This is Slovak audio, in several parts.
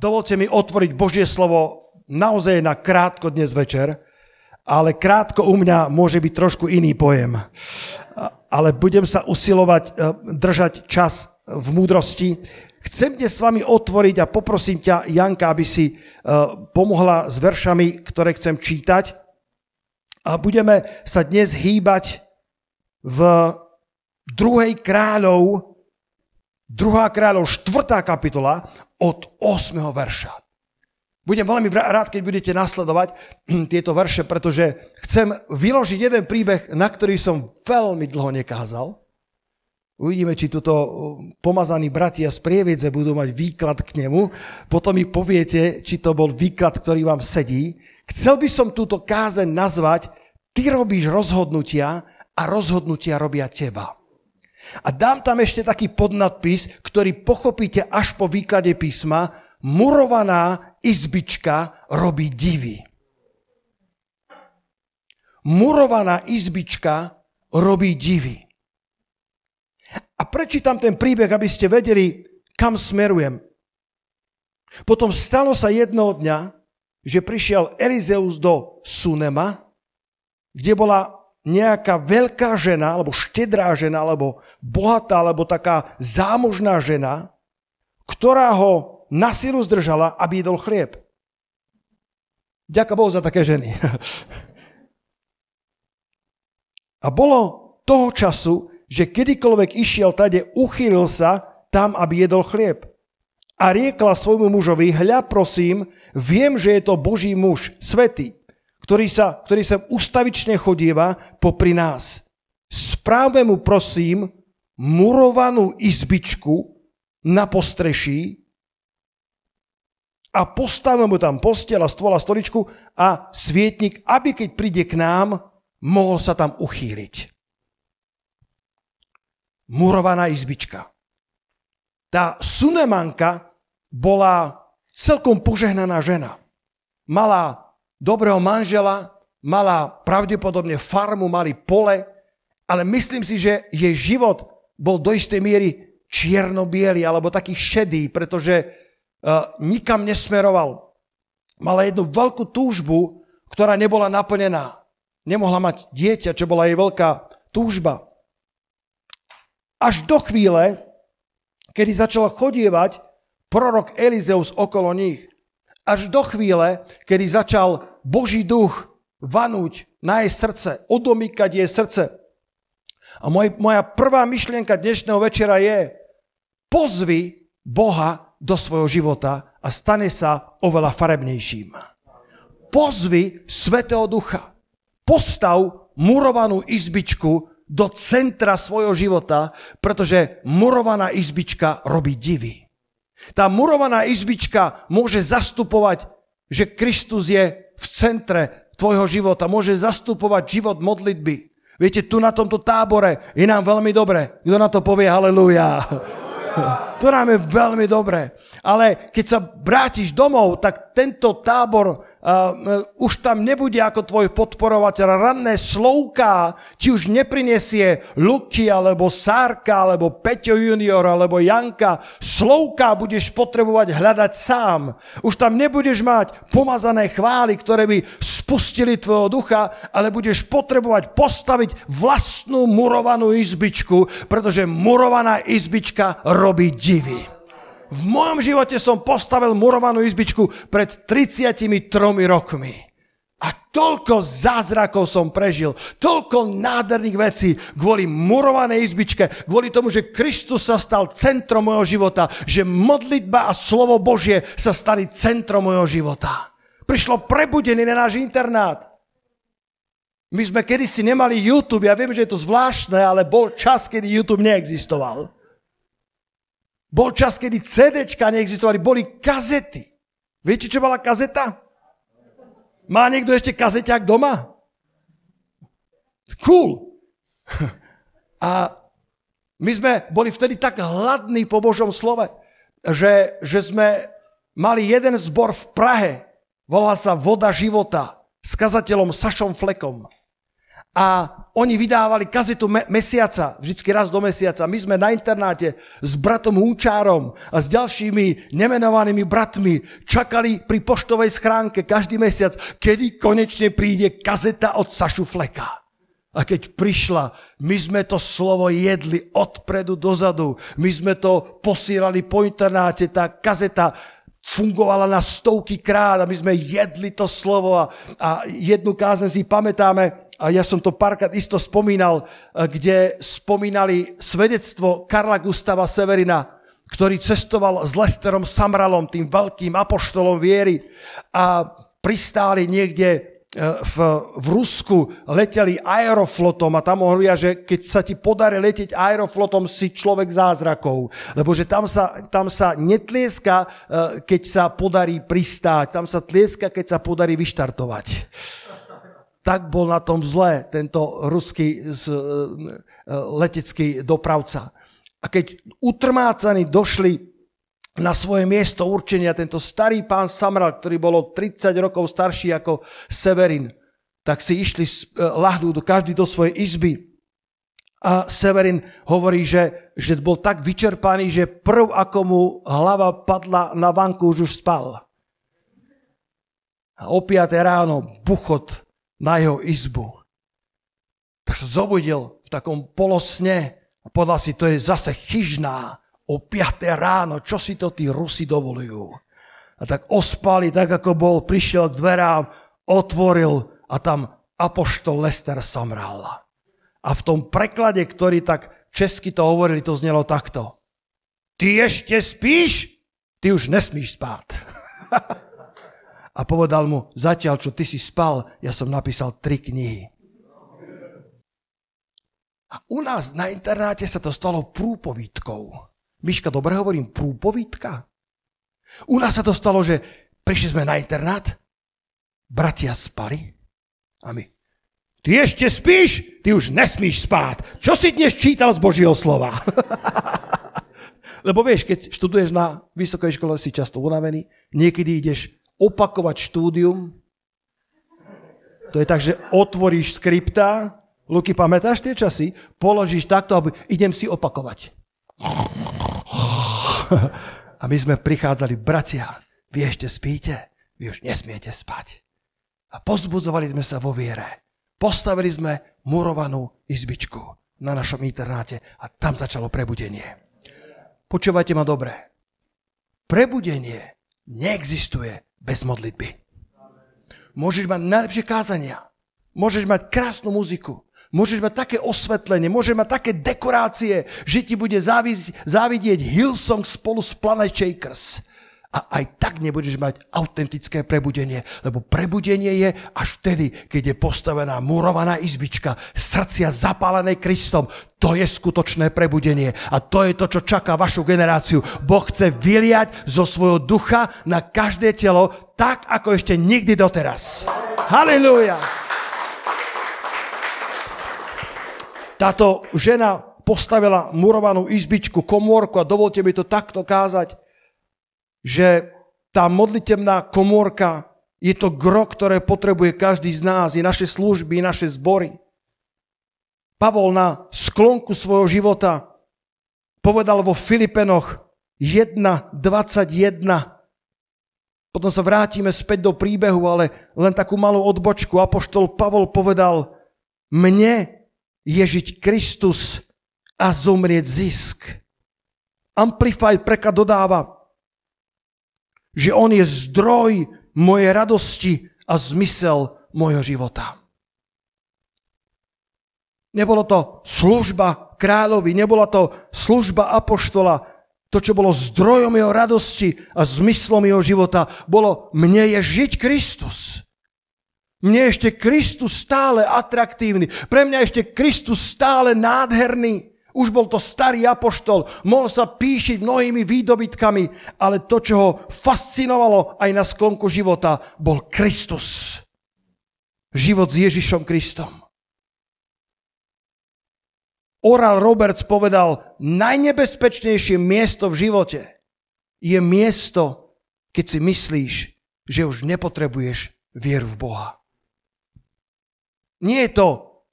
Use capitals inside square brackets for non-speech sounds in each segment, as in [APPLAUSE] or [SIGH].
dovolte mi otvoriť Božie slovo naozaj na krátko dnes večer, ale krátko u mňa môže byť trošku iný pojem. Ale budem sa usilovať e, držať čas v múdrosti. Chcem dnes s vami otvoriť a poprosím ťa, Janka, aby si e, pomohla s veršami, ktoré chcem čítať. A budeme sa dnes hýbať v druhej kráľov, druhá kráľov, štvrtá kapitola od 8. verša. Budem veľmi rád, keď budete nasledovať tieto verše, pretože chcem vyložiť jeden príbeh, na ktorý som veľmi dlho nekázal. Uvidíme, či tuto pomazaní bratia z prieviedze budú mať výklad k nemu. Potom mi poviete, či to bol výklad, ktorý vám sedí. Chcel by som túto kázeň nazvať Ty robíš rozhodnutia a rozhodnutia robia teba. A dám tam ešte taký podnadpis, ktorý pochopíte až po výklade písma. Murovaná izbička robí divy. Murovaná izbička robí divy. A prečítam ten príbeh, aby ste vedeli, kam smerujem. Potom stalo sa jednoho dňa, že prišiel Elizeus do Sunema, kde bola nejaká veľká žena, alebo štedrá žena, alebo bohatá, alebo taká zámožná žena, ktorá ho na silu zdržala, aby jedol chlieb. Ďaká Bohu za také ženy. [LAUGHS] A bolo toho času, že kedykoľvek išiel tade, uchýlil sa tam, aby jedol chlieb. A riekla svojmu mužovi, hľa prosím, viem, že je to Boží muž, svetý ktorý sa, ktorý sa ustavične chodieva popri nás. Správme mu prosím murovanú izbičku na postreší a postavme mu tam postel a stôl a stoličku a svietnik, aby keď príde k nám, mohol sa tam uchýliť. Murovaná izbička. Tá Sunemanka bola celkom požehnaná žena. Mala dobrého manžela, mala pravdepodobne farmu, mali pole, ale myslím si, že jej život bol do istej miery čierno alebo taký šedý, pretože uh, nikam nesmeroval. Mala jednu veľkú túžbu, ktorá nebola naplnená. Nemohla mať dieťa, čo bola jej veľká túžba. Až do chvíle, kedy začal chodievať prorok Elizeus okolo nich. Až do chvíle, kedy začal Boží duch vanúť na jej srdce, odomýkať jej srdce. A moj, moja prvá myšlienka dnešného večera je, pozvi Boha do svojho života a stane sa oveľa farebnejším. Pozvi Svetého Ducha. Postav murovanú izbičku do centra svojho života, pretože murovaná izbička robí divy. Tá murovaná izbička môže zastupovať, že Kristus je v centre tvojho života. Môže zastupovať život modlitby. Viete, tu na tomto tábore je nám veľmi dobre. Kto na to povie haleluja? To nám je veľmi dobre. Ale keď sa vrátiš domov, tak tento tábor uh, už tam nebude ako tvoj podporovateľ. Ranné slovka či už neprinesie Luky, alebo Sárka, alebo Peťo junior, alebo Janka. Slovka budeš potrebovať hľadať sám. Už tam nebudeš mať pomazané chvály, ktoré by spustili tvojho ducha, ale budeš potrebovať postaviť vlastnú murovanú izbičku, pretože murovaná izbička robí divy. V mojom živote som postavil murovanú izbičku pred 33 rokmi. A toľko zázrakov som prežil, toľko nádherných vecí kvôli murovanej izbičke, kvôli tomu, že Kristus sa stal centrom mojho života, že modlitba a slovo Božie sa stali centrom mojho života. Prišlo prebudenie na náš internát. My sme kedysi nemali YouTube, ja viem, že je to zvláštne, ale bol čas, kedy YouTube neexistoval. Bol čas, kedy CDčka neexistovali, boli kazety. Viete, čo bola kazeta? Má niekto ešte kazeťák doma? Cool. [LAUGHS] A my sme boli vtedy tak hladní po Božom slove, že, že sme mali jeden zbor v Prahe, volá sa Voda života, s kazateľom Sašom Flekom. a oni vydávali kazetu me- mesiaca, vždycky raz do mesiaca. My sme na internáte s bratom Húčárom a s ďalšími nemenovanými bratmi čakali pri poštovej schránke každý mesiac, kedy konečne príde kazeta od Sašu Fleka. A keď prišla, my sme to slovo jedli odpredu dozadu. My sme to posielali po internáte, tá kazeta fungovala na stovky krát a my sme jedli to slovo a, a jednu kázen si pamätáme, a ja som to párkrát isto spomínal, eh, kde spomínali svedectvo Karla Gustava Severina, ktorý cestoval s Lesterom Samralom, tým veľkým apoštolom viery a pristáli niekde v, v Rusku, leteli aeroflotom a tam hovoria, že keď sa ti podarí letieť aeroflotom, si človek zázrakov. Lebo že tam sa, tam sa netlieska, eh, keď sa podarí pristáť, tam sa tlieska, keď sa podarí vyštartovať tak bol na tom zle tento ruský e, letecký dopravca. A keď utrmácaní došli na svoje miesto určenia, tento starý pán Samral, ktorý bol 30 rokov starší ako Severin, tak si išli e, lahnúť každý do svojej izby. A Severin hovorí, že, že bol tak vyčerpaný, že prv ako mu hlava padla na vanku, už už spal. A o 5 ráno buchot na jeho izbu. Tak sa zobudil v takom polosne a povedal si, to je zase chyžná o 5 ráno, čo si to tí Rusi dovolujú. A tak ospali, tak ako bol, prišiel k dverám, otvoril a tam apoštol Lester samral. A v tom preklade, ktorý tak česky to hovorili, to znelo takto. Ty ešte spíš? Ty už nesmíš spát. [LAUGHS] a povedal mu, zatiaľ čo ty si spal, ja som napísal tri knihy. A u nás na internáte sa to stalo prúpovídkou. Myška, dobre hovorím, prúpovídka? U nás sa to stalo, že prišli sme na internát, bratia spali a my. Ty ešte spíš? Ty už nesmíš spát. Čo si dnes čítal z Božieho slova? [LAUGHS] Lebo vieš, keď študuješ na vysokej škole, si často unavený, niekedy ideš opakovať štúdium. To je tak, že otvoríš skripta, Luky, pamätáš tie časy? Položíš takto, aby idem si opakovať. [LAUGHS] A my sme prichádzali, bratia, vy ešte spíte, vy už nesmiete spať. A pozbudzovali sme sa vo viere. Postavili sme murovanú izbičku na našom internáte a tam začalo prebudenie. Počúvajte ma dobre. Prebudenie neexistuje bez modlitby. Môžeš mať najlepšie kázania, môžeš mať krásnu muziku, môžeš mať také osvetlenie, môžeš mať také dekorácie, že ti bude závidieť Hillsong spolu s Planet Shakers a aj tak nebudeš mať autentické prebudenie, lebo prebudenie je až vtedy, keď je postavená murovaná izbička, srdcia zapálené Kristom. To je skutočné prebudenie a to je to, čo čaká vašu generáciu. Boh chce vyliať zo svojho ducha na každé telo tak, ako ešte nikdy doteraz. Halilúja! Táto žena postavila murovanú izbičku, komórku a dovolte mi to takto kázať že tá modlitebná komórka je to gro, ktoré potrebuje každý z nás, i naše služby, naše zbory. Pavol na sklonku svojho života povedal vo Filipenoch 1.21. Potom sa vrátime späť do príbehu, ale len takú malú odbočku. Apoštol Pavol povedal, mne je žiť Kristus a zomrieť zisk. Amplified preklad dodáva, že on je zdroj mojej radosti a zmysel mojho života. Nebolo to služba kráľovi, nebola to služba apoštola, to, čo bolo zdrojom jeho radosti a zmyslom jeho života, bolo mne je žiť Kristus. Mne ešte Kristus stále atraktívny. Pre mňa ešte Kristus stále nádherný. Už bol to starý apoštol, mohol sa píšiť mnohými výdobytkami, ale to, čo ho fascinovalo aj na sklonku života, bol Kristus. Život s Ježišom Kristom. Oral Roberts povedal, najnebezpečnejšie miesto v živote je miesto, keď si myslíš, že už nepotrebuješ vieru v Boha. Nie je to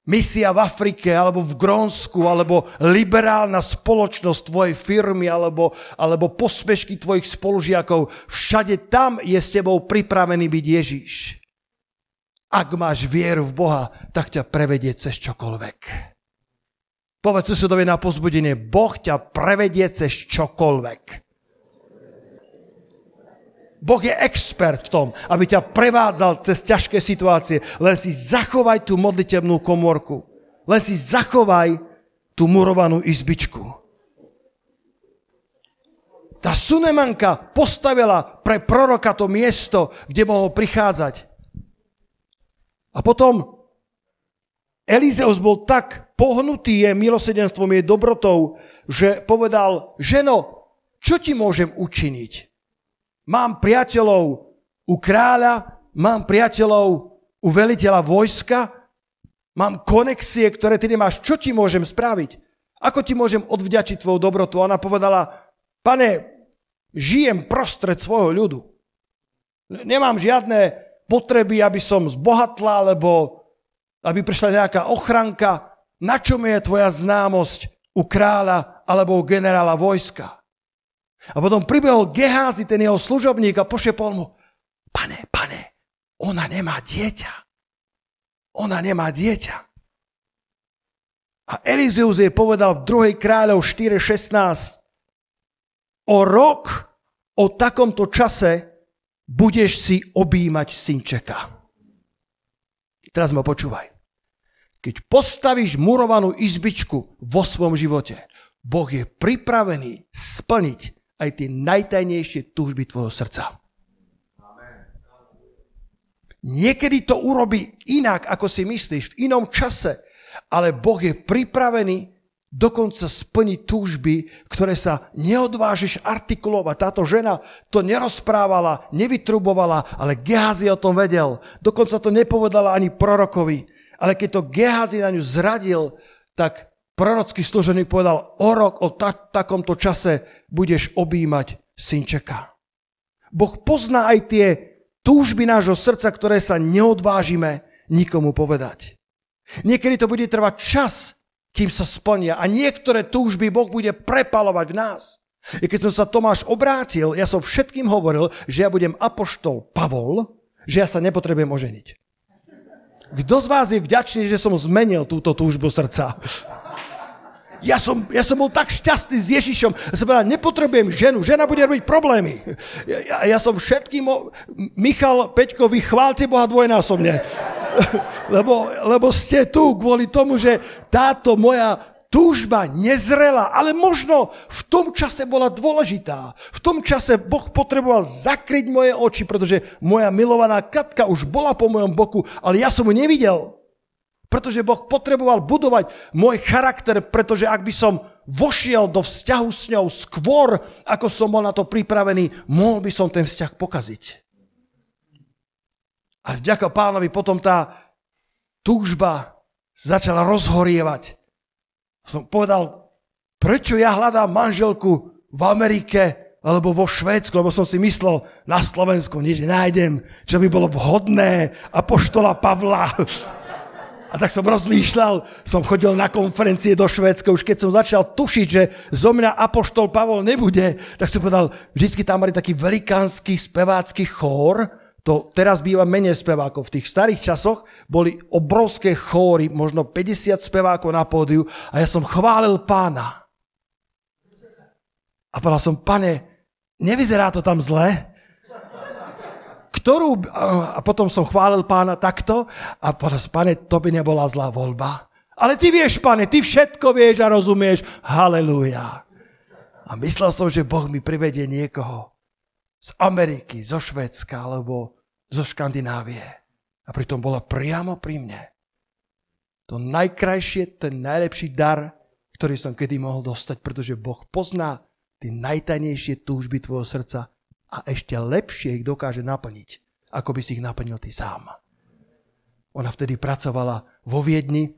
misia v Afrike, alebo v Grónsku, alebo liberálna spoločnosť tvojej firmy, alebo, alebo posmešky tvojich spolužiakov. Všade tam je s tebou pripravený byť Ježíš. Ak máš vieru v Boha, tak ťa prevedie cez čokoľvek. Povedz susedovi na pozbudenie, Boh ťa prevedie cez čokoľvek. Boh je expert v tom, aby ťa prevádzal cez ťažké situácie. Len si zachovaj tú modlitebnú komorku. Len si zachovaj tú murovanú izbičku. Tá Sunemanka postavila pre proroka to miesto, kde mohol prichádzať. A potom Elizeus bol tak pohnutý je milosedenstvom, jej dobrotou, že povedal, ženo, čo ti môžem učiniť? Mám priateľov u kráľa, mám priateľov u veliteľa vojska, mám konexie, ktoré ty nemáš. Čo ti môžem spraviť? Ako ti môžem odvďačiť tvoju dobrotu? Ona povedala, pane, žijem prostred svojho ľudu. Nemám žiadne potreby, aby som zbohatla, alebo aby prišla nejaká ochranka. Na čom je tvoja známosť u kráľa alebo u generála vojska? A potom pribehol Geházi, ten jeho služobník a pošepol mu, pane, pane, ona nemá dieťa. Ona nemá dieťa. A Elizeus jej povedal v 2. kráľov 4.16, o rok, o takomto čase budeš si objímať synčeka. Teraz ma počúvaj. Keď postavíš murovanú izbičku vo svojom živote, Boh je pripravený splniť aj tie najtajnejšie túžby tvojho srdca. Niekedy to urobí inak, ako si myslíš, v inom čase, ale Boh je pripravený dokonca splniť túžby, ktoré sa neodvážiš artikulovať. Táto žena to nerozprávala, nevytrubovala, ale Gehazi o tom vedel. Dokonca to nepovedala ani prorokovi. Ale keď to Gehazi na ňu zradil, tak prorocký služeník povedal, o rok, o ta- takomto čase budeš objímať synčeka. Boh pozná aj tie túžby nášho srdca, ktoré sa neodvážime nikomu povedať. Niekedy to bude trvať čas, kým sa splnia a niektoré túžby Boh bude prepalovať v nás. I keď som sa Tomáš obrátil, ja som všetkým hovoril, že ja budem apoštol Pavol, že ja sa nepotrebujem oženiť. Kto z vás je vďačný, že som zmenil túto túžbu srdca? Ja som, ja som bol tak šťastný s Ježišom. Ja som povedal, nepotrebujem ženu, žena bude robiť problémy. Ja, ja, ja som všetkým, Michal Peťkovi, chválte Boha dvojnásobne. [LAUGHS] lebo, lebo ste tu kvôli tomu, že táto moja túžba nezrela, ale možno v tom čase bola dôležitá. V tom čase Boh potreboval zakryť moje oči, pretože moja milovaná Katka už bola po mojom boku, ale ja som ju nevidel. Pretože Boh potreboval budovať môj charakter, pretože ak by som vošiel do vzťahu s ňou skôr, ako som bol na to pripravený, mohol by som ten vzťah pokaziť. A vďaka pánovi potom tá túžba začala rozhorievať. Som povedal, prečo ja hľadám manželku v Amerike alebo vo Švédsku, lebo som si myslel, na Slovensku nič nájdem, čo by bolo vhodné a poštola Pavla. [LAUGHS] A tak som rozmýšľal, som chodil na konferencie do Švédska, už keď som začal tušiť, že zo mňa Apoštol Pavol nebude, tak som povedal, vždycky tam mali taký velikánsky spevácky chór, to teraz býva menej spevákov. V tých starých časoch boli obrovské chóry, možno 50 spevákov na pódiu a ja som chválil pána. A povedal som, pane, nevyzerá to tam zle, ktorú, a potom som chválil pána takto a povedal som, pane, to by nebola zlá voľba. Ale ty vieš, pane, ty všetko vieš a rozumieš. Halelúja. A myslel som, že Boh mi privedie niekoho z Ameriky, zo Švedska alebo zo Škandinávie. A pritom bola priamo pri mne. To najkrajšie, ten najlepší dar, ktorý som kedy mohol dostať, pretože Boh pozná tie najtajnejšie túžby tvojho srdca a ešte lepšie ich dokáže naplniť, ako by si ich naplnil ty sám. Ona vtedy pracovala vo Viedni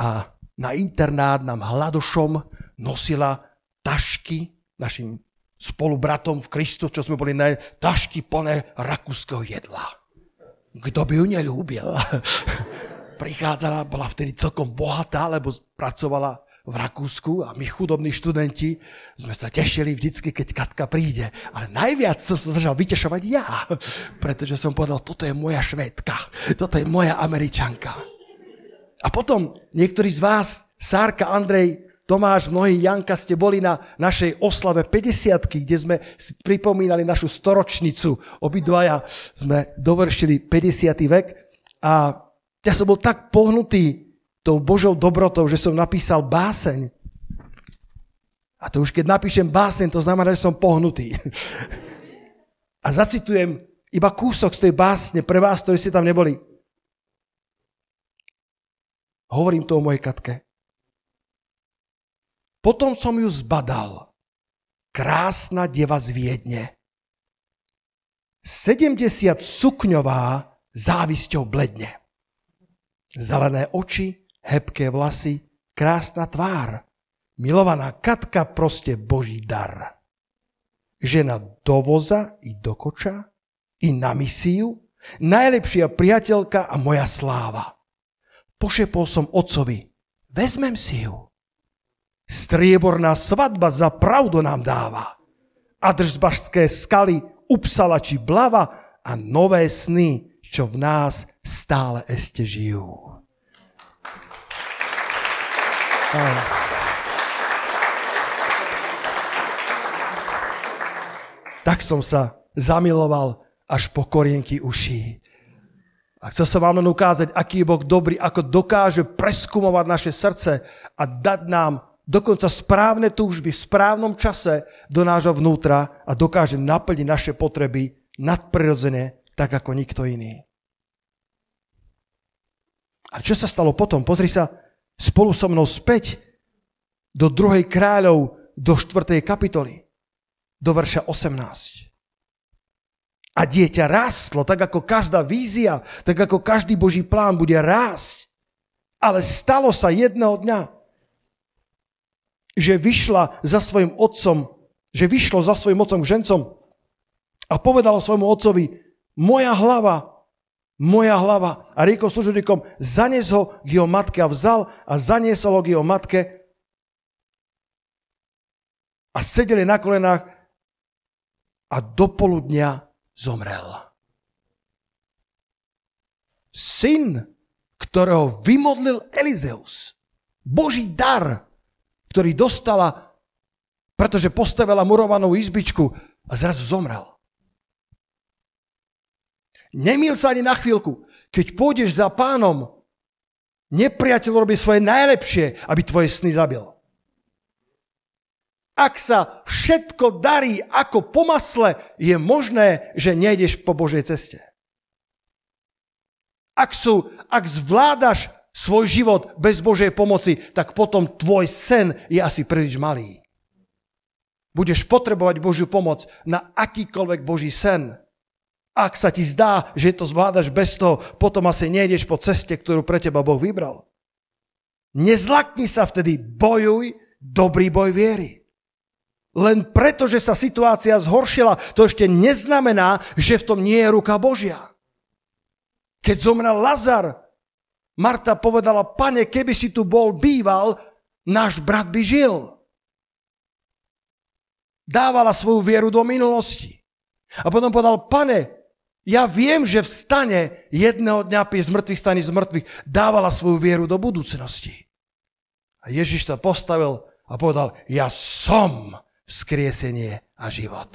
a na internát nám hladošom nosila tašky našim spolubratom v Kristu, čo sme boli na tašky plné rakúskeho jedla. Kto by ju nelúbil? [LAUGHS] prichádzala, bola vtedy celkom bohatá, lebo pracovala v Rakúsku a my chudobní študenti sme sa tešili vždycky, keď Katka príde. Ale najviac som sa začal vytešovať ja, pretože som povedal, toto je moja švédka, toto je moja američanka. A potom niektorí z vás, Sárka, Andrej, Tomáš, mnohí Janka ste boli na našej oslave 50 kde sme pripomínali našu storočnicu. Obidvaja sme dovršili 50. vek a ja som bol tak pohnutý tou Božou dobrotou, že som napísal báseň. A to už keď napíšem báseň, to znamená, že som pohnutý. [LAUGHS] A zacitujem iba kúsok z tej básne pre vás, ktorí ste tam neboli. Hovorím to o mojej katke. Potom som ju zbadal. Krásna deva z Viedne. 70 sukňová závisťou bledne. Zelené oči, hebké vlasy, krásna tvár. Milovaná Katka proste boží dar. Žena do voza i do koča, i na misiu, najlepšia priateľka a moja sláva. Pošepol som otcovi, vezmem si ju. Strieborná svadba za pravdu nám dáva. A držbašské skaly, upsala či blava a nové sny, čo v nás stále ešte žijú. Tak som sa zamiloval až po korienky uší. A chcel som vám len ukázať, aký je Boh dobrý, ako dokáže preskumovať naše srdce a dať nám dokonca správne túžby v správnom čase do nášho vnútra a dokáže naplniť naše potreby nadprirodzene, tak ako nikto iný. A čo sa stalo potom? Pozri sa, spolu so mnou späť do druhej kráľov, do 4. kapitoly, do verša 18. A dieťa rástlo, tak ako každá vízia, tak ako každý Boží plán bude rásť. Ale stalo sa jedného dňa, že vyšla za svojim otcom, že vyšlo za svojim otcom žencom a povedalo svojmu otcovi, moja hlava moja hlava. A riekol služobníkom, zanies ho k jeho matke a vzal a zaniesol ho k jeho matke a sedeli na kolenách a do poludnia zomrel. Syn, ktorého vymodlil Elizeus, Boží dar, ktorý dostala, pretože postavila murovanú izbičku a zrazu zomrel. Nemil sa ani na chvíľku. Keď pôjdeš za pánom, nepriateľ robí svoje najlepšie, aby tvoje sny zabil. Ak sa všetko darí ako po masle, je možné, že nejdeš po Božej ceste. Ak, sú, ak zvládaš svoj život bez Božej pomoci, tak potom tvoj sen je asi príliš malý. Budeš potrebovať Božiu pomoc na akýkoľvek Boží sen. Ak sa ti zdá, že to zvládaš bez toho, potom asi nejdeš po ceste, ktorú pre teba Boh vybral. Nezlakni sa vtedy, bojuj dobrý boj viery. Len preto, že sa situácia zhoršila, to ešte neznamená, že v tom nie je ruka Božia. Keď zomrel Lazar, Marta povedala, pane, keby si tu bol býval, náš brat by žil. Dávala svoju vieru do minulosti. A potom povedal, pane, ja viem, že vstane jedného dňa pri zmrtvých staní z mŕtvych dávala svoju vieru do budúcnosti. A Ježiš sa postavil a povedal, ja som vzkriesenie a život.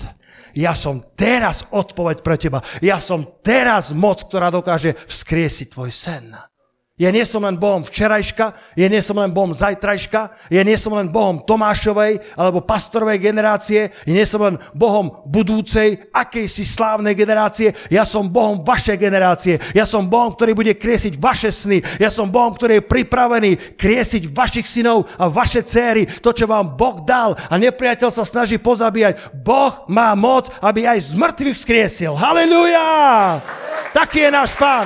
Ja som teraz odpoveď pre teba. Ja som teraz moc, ktorá dokáže vzkriesiť tvoj sen. Ja nie som len Bohom včerajška, ja nie som len Bohom zajtrajška, ja nie som len Bohom Tomášovej alebo pastorovej generácie, ja nie som len Bohom budúcej, akejsi slávnej generácie, ja som Bohom vašej generácie, ja som Bohom, ktorý bude kriesiť vaše sny, ja som Bohom, ktorý je pripravený kriesiť vašich synov a vaše céry, to, čo vám Boh dal a nepriateľ sa snaží pozabíjať. Boh má moc, aby aj z mŕtvych vzkriesil. Halelujá! Taký je náš pán.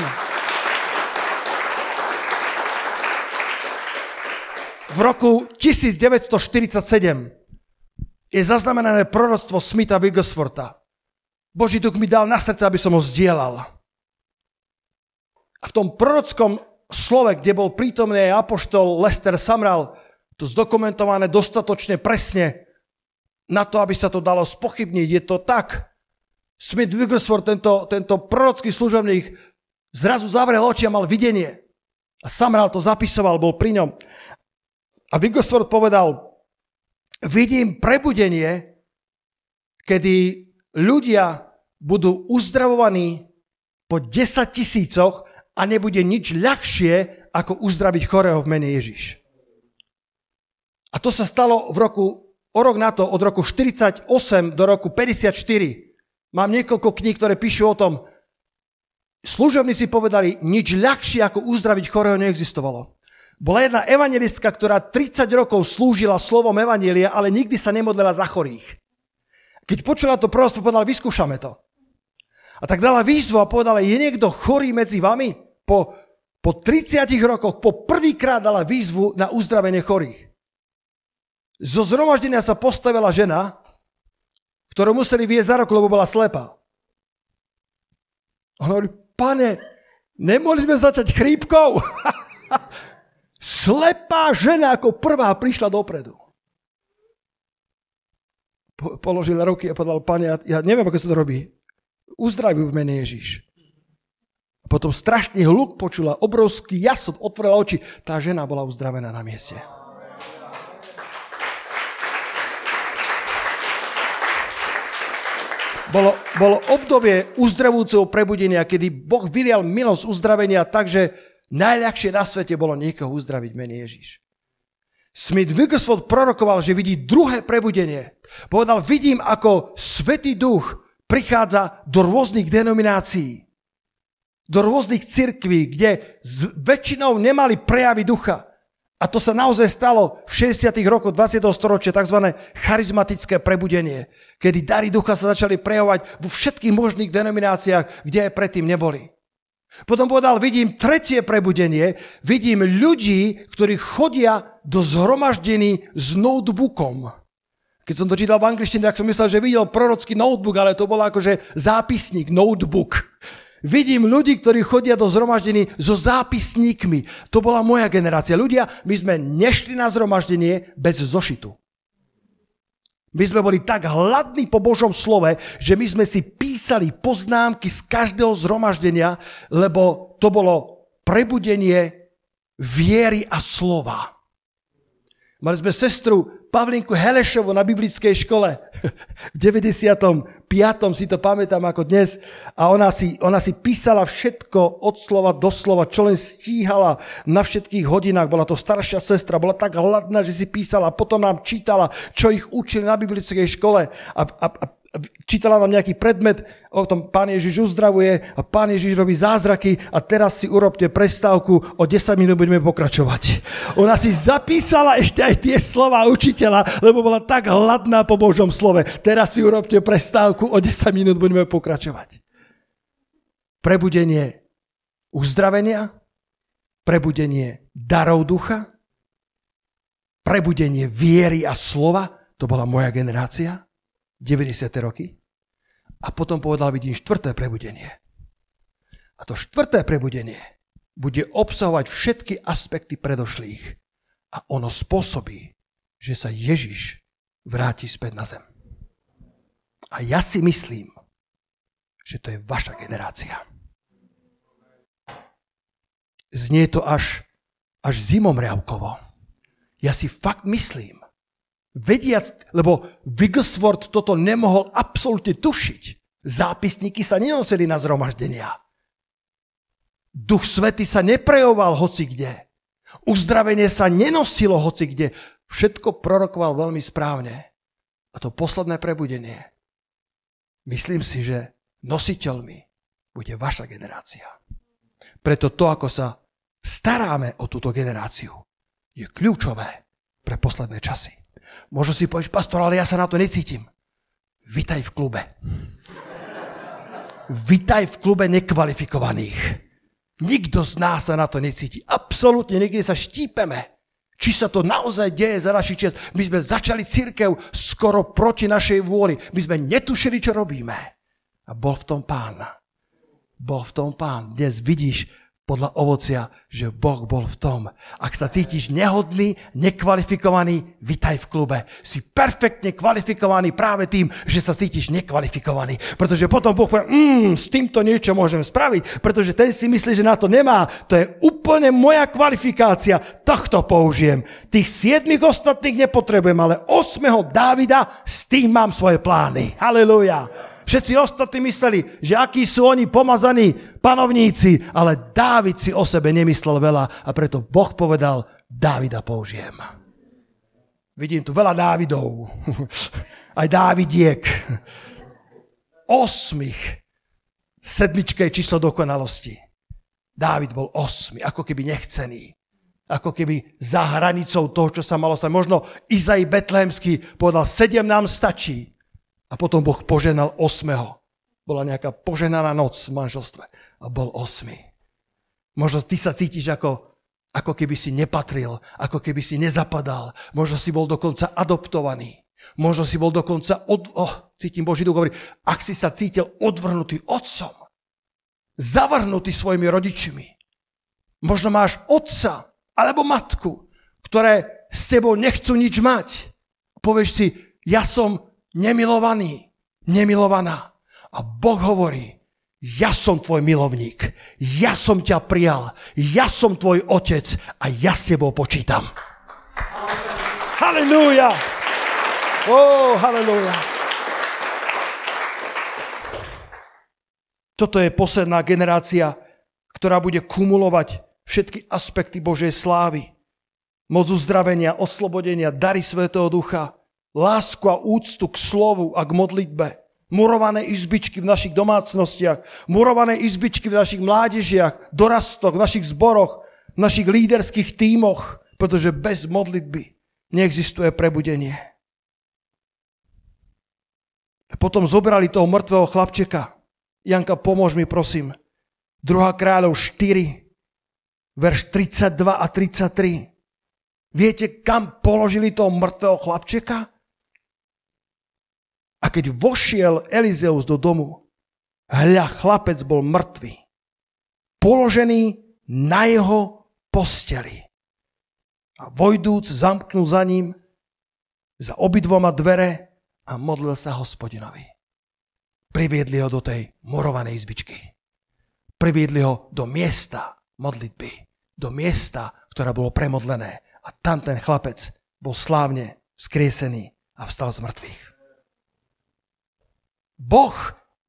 V roku 1947 je zaznamenané proroctvo Smitha Wigglesworta. Boží duch mi dal na srdce, aby som ho zdieľal. A v tom prorockom slove, kde bol prítomný aj apoštol Lester Samral, to zdokumentované dostatočne presne na to, aby sa to dalo spochybniť. Je to tak. Smith Wigglesworth, tento, tento prorocký služobník, zrazu zavrel oči a mal videnie. A Samral to zapisoval, bol pri ňom. Wigglesworth povedal, vidím prebudenie, kedy ľudia budú uzdravovaní po 10 tisícoch a nebude nič ľahšie, ako uzdraviť chorého v mene Ježiš. A to sa stalo v roku, o rok na to, od roku 48 do roku 54. Mám niekoľko kníh, ktoré píšu o tom, služobníci povedali, nič ľahšie ako uzdraviť chorého neexistovalo. Bola jedna evangelistka, ktorá 30 rokov slúžila slovom evangelia, ale nikdy sa nemodlila za chorých. Keď počula to prosto, povedala, vyskúšame to. A tak dala výzvu a povedala, je niekto chorý medzi vami? Po, po 30 rokoch po prvýkrát dala výzvu na uzdravenie chorých. Zo zhromaždenia sa postavila žena, ktorú museli viesť za rok, lebo bola slepá. On hovorí, pane, nemohli sme začať chrípkou? [LAUGHS] Slepá žena ako prvá prišla dopredu. Po, položila ruky a povedal, pane, ja, ja neviem, ako sa to robí. Uzdravuj v mene Ježiš. A potom strašný hluk počula, obrovský jasot, otvorila oči. Tá žena bola uzdravená na mieste. bolo, bolo obdobie uzdravujúceho prebudenia, kedy Boh vylial milosť uzdravenia tak, že najľahšie na svete bolo niekoho uzdraviť mene Ježiš. Smith Wigglesworth prorokoval, že vidí druhé prebudenie. Povedal, vidím, ako Svetý duch prichádza do rôznych denominácií, do rôznych cirkví, kde s väčšinou nemali prejavy ducha. A to sa naozaj stalo v 60. rokoch 20. storočia, tzv. charizmatické prebudenie, kedy dary ducha sa začali prejavovať vo všetkých možných denomináciách, kde aj predtým neboli. Potom povedal, vidím tretie prebudenie, vidím ľudí, ktorí chodia do zhromaždení s notebookom. Keď som to čítal v angličtine, tak som myslel, že videl prorocký notebook, ale to bol akože zápisník, notebook. Vidím ľudí, ktorí chodia do zhromaždení so zápisníkmi. To bola moja generácia. Ľudia, my sme nešli na zhromaždenie bez zošitu. My sme boli tak hladní po Božom slove, že my sme si písali poznámky z každého zhromaždenia, lebo to bolo prebudenie viery a slova. Mali sme sestru Pavlinku Helešovu na biblickej škole. V 95. si to pamätám ako dnes. A ona si, ona si písala všetko od slova do slova, čo len stíhala na všetkých hodinách. Bola to staršia sestra, bola tak hladná, že si písala. Potom nám čítala, čo ich učili na biblickej škole. A, a, a čítala vám nejaký predmet, o tom pán Ježiš uzdravuje a pán Ježiš robí zázraky a teraz si urobte prestávku, o 10 minút budeme pokračovať. Ona si zapísala ešte aj tie slova učiteľa, lebo bola tak hladná po Božom slove. Teraz si urobte prestávku, o 10 minút budeme pokračovať. Prebudenie uzdravenia, prebudenie darov ducha, prebudenie viery a slova, to bola moja generácia, 90. roky. A potom povedal, vidím štvrté prebudenie. A to štvrté prebudenie bude obsahovať všetky aspekty predošlých. A ono spôsobí, že sa Ježiš vráti späť na zem. A ja si myslím, že to je vaša generácia. Znie to až, až zimom riavkovo. Ja si fakt myslím, Vediac, lebo Wigglesworth toto nemohol absolútne tušiť. Zápisníky sa nenosili na zhromaždenia. Duch Svety sa neprejoval hoci kde. Uzdravenie sa nenosilo hoci kde. Všetko prorokoval veľmi správne. A to posledné prebudenie. Myslím si, že nositeľmi bude vaša generácia. Preto to, ako sa staráme o túto generáciu, je kľúčové pre posledné časy. Možno si povieš, pastor, ale ja sa na to necítim. Vitaj v klube. Vitaj v klube nekvalifikovaných. Nikto z nás sa na to necíti. Absolútne niekde sa štípeme. Či sa to naozaj deje za naši čas. My sme začali církev skoro proti našej vôli. My sme netušili, čo robíme. A bol v tom pán. Bol v tom pán. Dnes vidíš podľa ovocia, že Boh bol v tom. Ak sa cítiš nehodný, nekvalifikovaný, vitaj v klube. Si perfektne kvalifikovaný práve tým, že sa cítiš nekvalifikovaný. Pretože potom Boh povie, mm, s týmto niečo môžem spraviť, pretože ten si myslí, že na to nemá. To je úplne moja kvalifikácia. Tohto použijem. Tých siedmých ostatných nepotrebujem, ale osmého Dávida, s tým mám svoje plány. Halelujá. Všetci ostatní mysleli, že akí sú oni pomazaní panovníci, ale Dávid si o sebe nemyslel veľa a preto Boh povedal, Dávida použijem. Vidím tu veľa Dávidov, [LAUGHS] aj Dávidiek. Osmých. Sedmička je číslo dokonalosti. Dávid bol osmi, ako keby nechcený. Ako keby za hranicou toho, čo sa malo stať. Možno Izai Betlehemský povedal, sedem nám stačí. A potom Boh poženal osmého. Bola nejaká poženaná noc v manželstve a bol osmi. Možno ty sa cítiš ako, ako keby si nepatril, ako keby si nezapadal. Možno si bol dokonca adoptovaný. Možno si bol dokonca, od, oh, cítim Boží duch, hovorí, ak si sa cítil odvrnutý otcom, zavrhnutý svojimi rodičmi. Možno máš otca alebo matku, ktoré s tebou nechcú nič mať. Povieš si, ja som nemilovaný, nemilovaná. A Boh hovorí, ja som tvoj milovník, ja som ťa prijal, ja som tvoj otec a ja s tebou počítam. Halelúja! Oh, halelúja! Toto je posledná generácia, ktorá bude kumulovať všetky aspekty Božej slávy. Moc uzdravenia, oslobodenia, dary Svetého Ducha, lásku a úctu k slovu a k modlitbe. Murované izbičky v našich domácnostiach, murované izbičky v našich mládežiach, dorastoch, v našich zboroch, v našich líderských tímoch, pretože bez modlitby neexistuje prebudenie. A potom zobrali toho mŕtvého chlapčeka. Janka, pomôž mi, prosím. 2. kráľov 4, verš 32 a 33. Viete, kam položili toho mŕtvého chlapčeka? A keď vošiel Elizeus do domu, hľa chlapec bol mŕtvý, položený na jeho posteli. A vojdúc zamknul za ním za obidvoma dvere a modlil sa hospodinovi. Priviedli ho do tej morovanej izbičky. Priviedli ho do miesta modlitby. Do miesta, ktoré bolo premodlené. A tam ten chlapec bol slávne skriesený a vstal z mŕtvych. Boh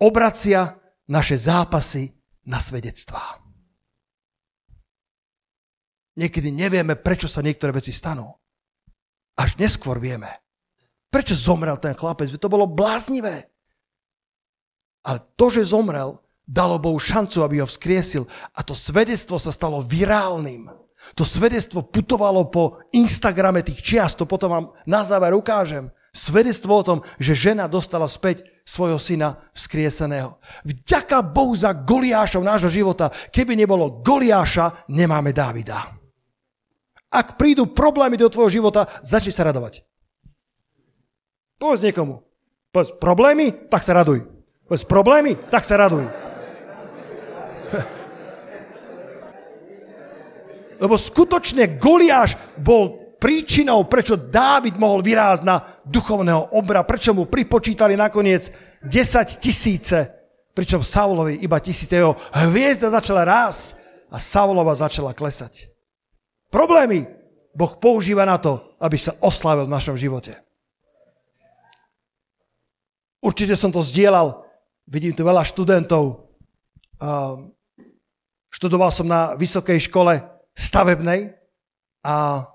obracia naše zápasy na svedectvá. Niekedy nevieme, prečo sa niektoré veci stanú. Až neskôr vieme. Prečo zomrel ten chlapec? To bolo bláznivé. Ale to, že zomrel, dalo Bohu šancu, aby ho vzkriesil. A to svedectvo sa stalo virálnym. To svedectvo putovalo po Instagrame tých čiast, to potom vám na záver ukážem. Svedectvo o tom, že žena dostala späť svojho syna vzkrieseného. Vďaka Bohu za Goliášov nášho života. Keby nebolo Goliáša, nemáme Dávida. Ak prídu problémy do tvojho života, začni sa radovať. Povedz niekomu. Povedz problémy, tak sa raduj. Povedz problémy, tak sa raduj. [LAUGHS] Lebo skutočne Goliáš bol príčinou, prečo Dávid mohol vyrázť na duchovného obra, prečo mu pripočítali nakoniec 10 tisíce, pričom Saulovi iba tisíce jeho hviezda začala rásť a Saulova začala klesať. Problémy Boh používa na to, aby sa oslavil v našom živote. Určite som to zdieľal, vidím tu veľa študentov. Študoval som na vysokej škole stavebnej a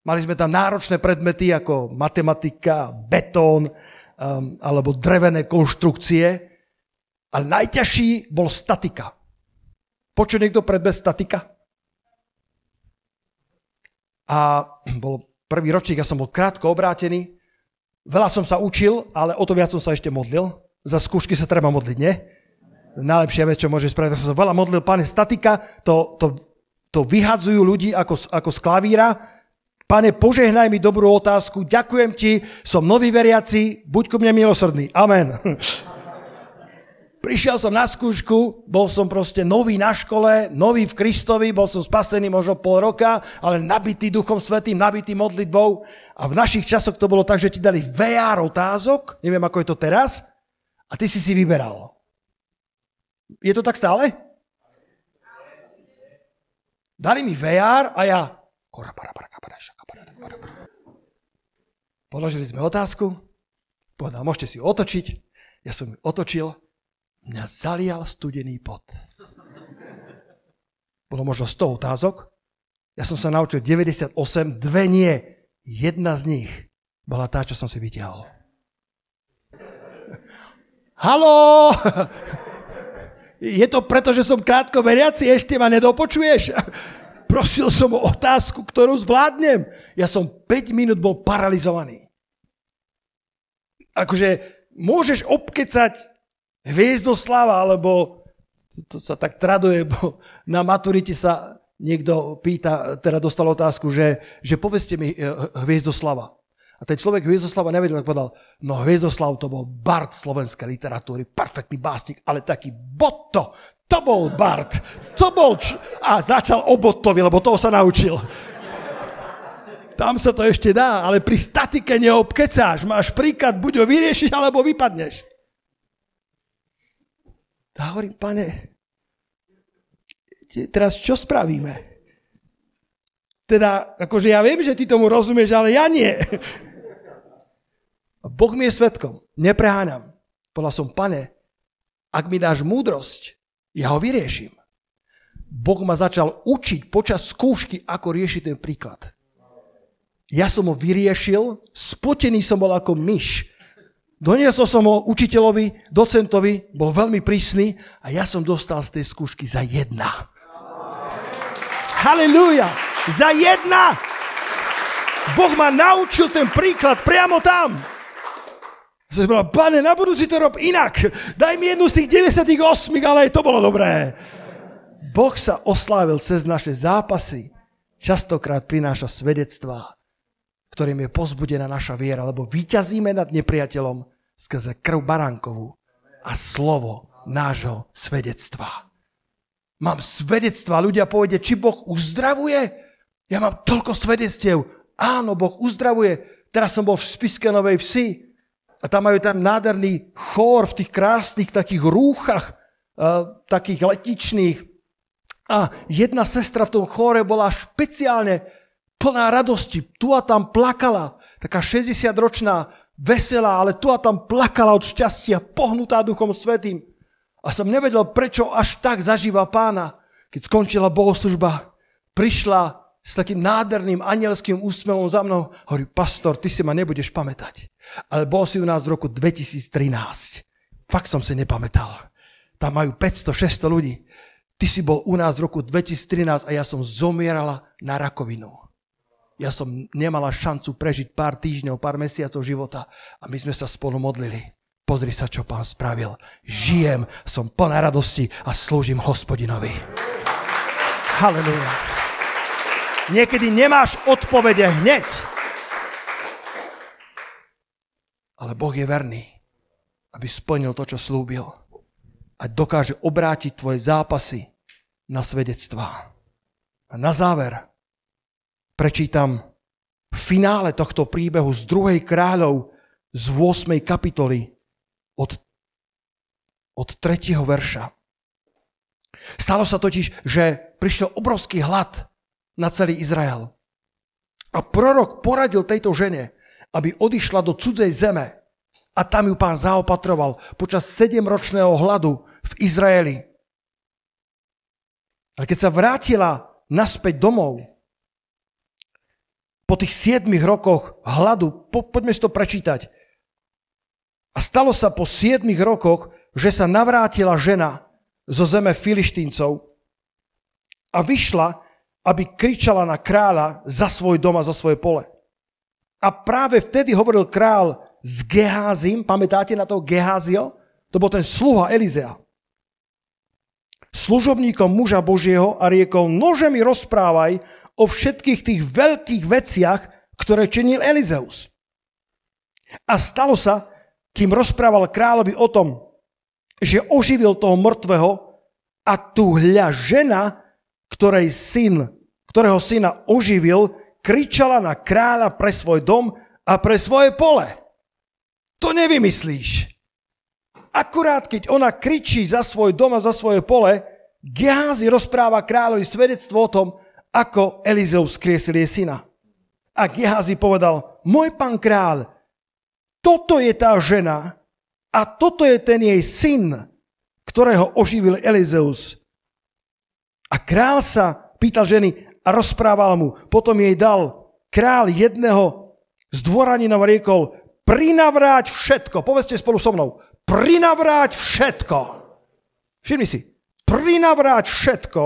Mali sme tam náročné predmety ako matematika, betón um, alebo drevené konštrukcie, ale najťažší bol statika. Počul niekto predmet statika? A bol prvý ročník, ja som bol krátko obrátený. Veľa som sa učil, ale o to viac som sa ešte modlil. Za skúšky sa treba modliť, nie? Najlepšia vec, čo môže spraviť, som sa veľa modlil. Pane, statika, to, to, to vyhadzujú ľudí ako, ako z klavíra, Pane, požehnaj mi dobrú otázku, ďakujem ti, som nový veriaci, buď ku mne milosrdný. Amen. Prišiel som na skúšku, bol som proste nový na škole, nový v Kristovi, bol som spasený možno pol roka, ale nabitý Duchom Svetým, nabitý modlitbou. A v našich časoch to bolo tak, že ti dali VR otázok, neviem ako je to teraz, a ty si si vyberal. Je to tak stále? Dali mi VR a ja... Položili sme otázku, povedal, môžete si otočiť. Ja som ju otočil mňa zalial studený pot. Bolo možno 100 otázok. Ja som sa naučil 98, dve nie. Jedna z nich bola tá, čo som si vytiahol. Halo! Je to preto, že som krátko veriaci, ešte ma nedopočuješ? Prosil som o otázku, ktorú zvládnem. Ja som 5 minút bol paralizovaný. Akože môžeš obkecať Hviezdoslava, alebo to, to sa tak traduje, bo na maturite sa niekto pýta, teda dostal otázku, že, že povedzte mi eh, Hviezdoslava. A ten človek Hviezdoslava nevedel, tak povedal, no Hviezdoslav to bol Bart slovenskej literatúry, perfektný básnik, ale taký Botto, to bol Bart, to bol... Č- a začal o Bottovi, lebo toho sa naučil. Tam sa to ešte dá, ale pri statike neobkecáš. Máš príklad, buď ho vyriešiš, alebo vypadneš. A hovorím, pane, teraz čo spravíme? Teda, akože ja viem, že ty tomu rozumieš, ale ja nie. [LAUGHS] Boh mi je svetkom, nepreháňam. Povedal som, pane, ak mi dáš múdrosť, ja ho vyrieším. Boh ma začal učiť počas skúšky, ako riešiť ten príklad. Ja som ho vyriešil, spotený som bol ako myš, Doniesol som ho učiteľovi, docentovi, bol veľmi prísny a ja som dostal z tej skúšky za jedna. Halelúja! Za jedna! Boh ma naučil ten príklad priamo tam. Som povedal, pane, na budúci to rob inak. Daj mi jednu z tých 98, ale aj to bolo dobré. Boh sa oslávil cez naše zápasy. Častokrát prináša svedectvá ktorým je pozbudená naša viera, lebo vyťazíme nad nepriateľom skrze krv baránkovú a slovo nášho svedectva. Mám svedectva, ľudia povedia, či Boh uzdravuje? Ja mám toľko svedectiev. Áno, Boh uzdravuje. Teraz som bol v Spiskenovej vsi a tam majú tam nádherný chór v tých krásnych takých rúchach, uh, takých letičných. A jedna sestra v tom chóre bola špeciálne plná radosti. Tu a tam plakala, taká 60-ročná, veselá, ale tu a tam plakala od šťastia, pohnutá Duchom Svetým. A som nevedel, prečo až tak zažíva pána. Keď skončila bohoslužba, prišla s takým nádherným anielským úsmevom za mnou. Hovorí, pastor, ty si ma nebudeš pamätať. Ale bol si u nás v roku 2013. Fakt som si nepamätal. Tam majú 500-600 ľudí. Ty si bol u nás v roku 2013 a ja som zomierala na rakovinu ja som nemala šancu prežiť pár týždňov, pár mesiacov života a my sme sa spolu modlili. Pozri sa, čo pán spravil. Žijem, som plná radosti a slúžim hospodinovi. Halleluja. Niekedy nemáš odpovede hneď. Ale Boh je verný, aby splnil to, čo slúbil. A dokáže obrátiť tvoje zápasy na svedectvá. A na záver prečítam finále tohto príbehu z druhej kráľov z 8. kapitoly od, od 3. verša. Stalo sa totiž, že prišiel obrovský hlad na celý Izrael. A prorok poradil tejto žene, aby odišla do cudzej zeme a tam ju pán zaopatroval počas sedemročného hladu v Izraeli. Ale keď sa vrátila naspäť domov, po tých siedmých rokoch hladu, po, poďme si to prečítať. A stalo sa po siedmých rokoch, že sa navrátila žena zo zeme filištíncov a vyšla, aby kričala na kráľa za svoj dom a za svoje pole. A práve vtedy hovoril král s Geházim, pamätáte na to Geházio? To bol ten sluha Elizea. Služobníkom muža Božieho a riekol, nože mi rozprávaj, o všetkých tých veľkých veciach, ktoré činil Elizeus. A stalo sa, kým rozprával kráľovi o tom, že oživil toho mŕtvého a tu hľa žena, ktorej syn, ktorého syna oživil, kričala na kráľa pre svoj dom a pre svoje pole. To nevymyslíš. Akurát keď ona kričí za svoj dom a za svoje pole, Gehazi rozpráva kráľovi svedectvo o tom, ako Elizeu skriesil jej syna. A Gehazi povedal, môj pán kráľ, toto je tá žena a toto je ten jej syn, ktorého oživil Elizeus. A král sa pýtal ženy a rozprával mu. Potom jej dal král jedného z dvoraninov riekol, prinavráť všetko. Povedzte spolu so mnou. Prinavráť všetko. Všimni si. Prinavráť všetko,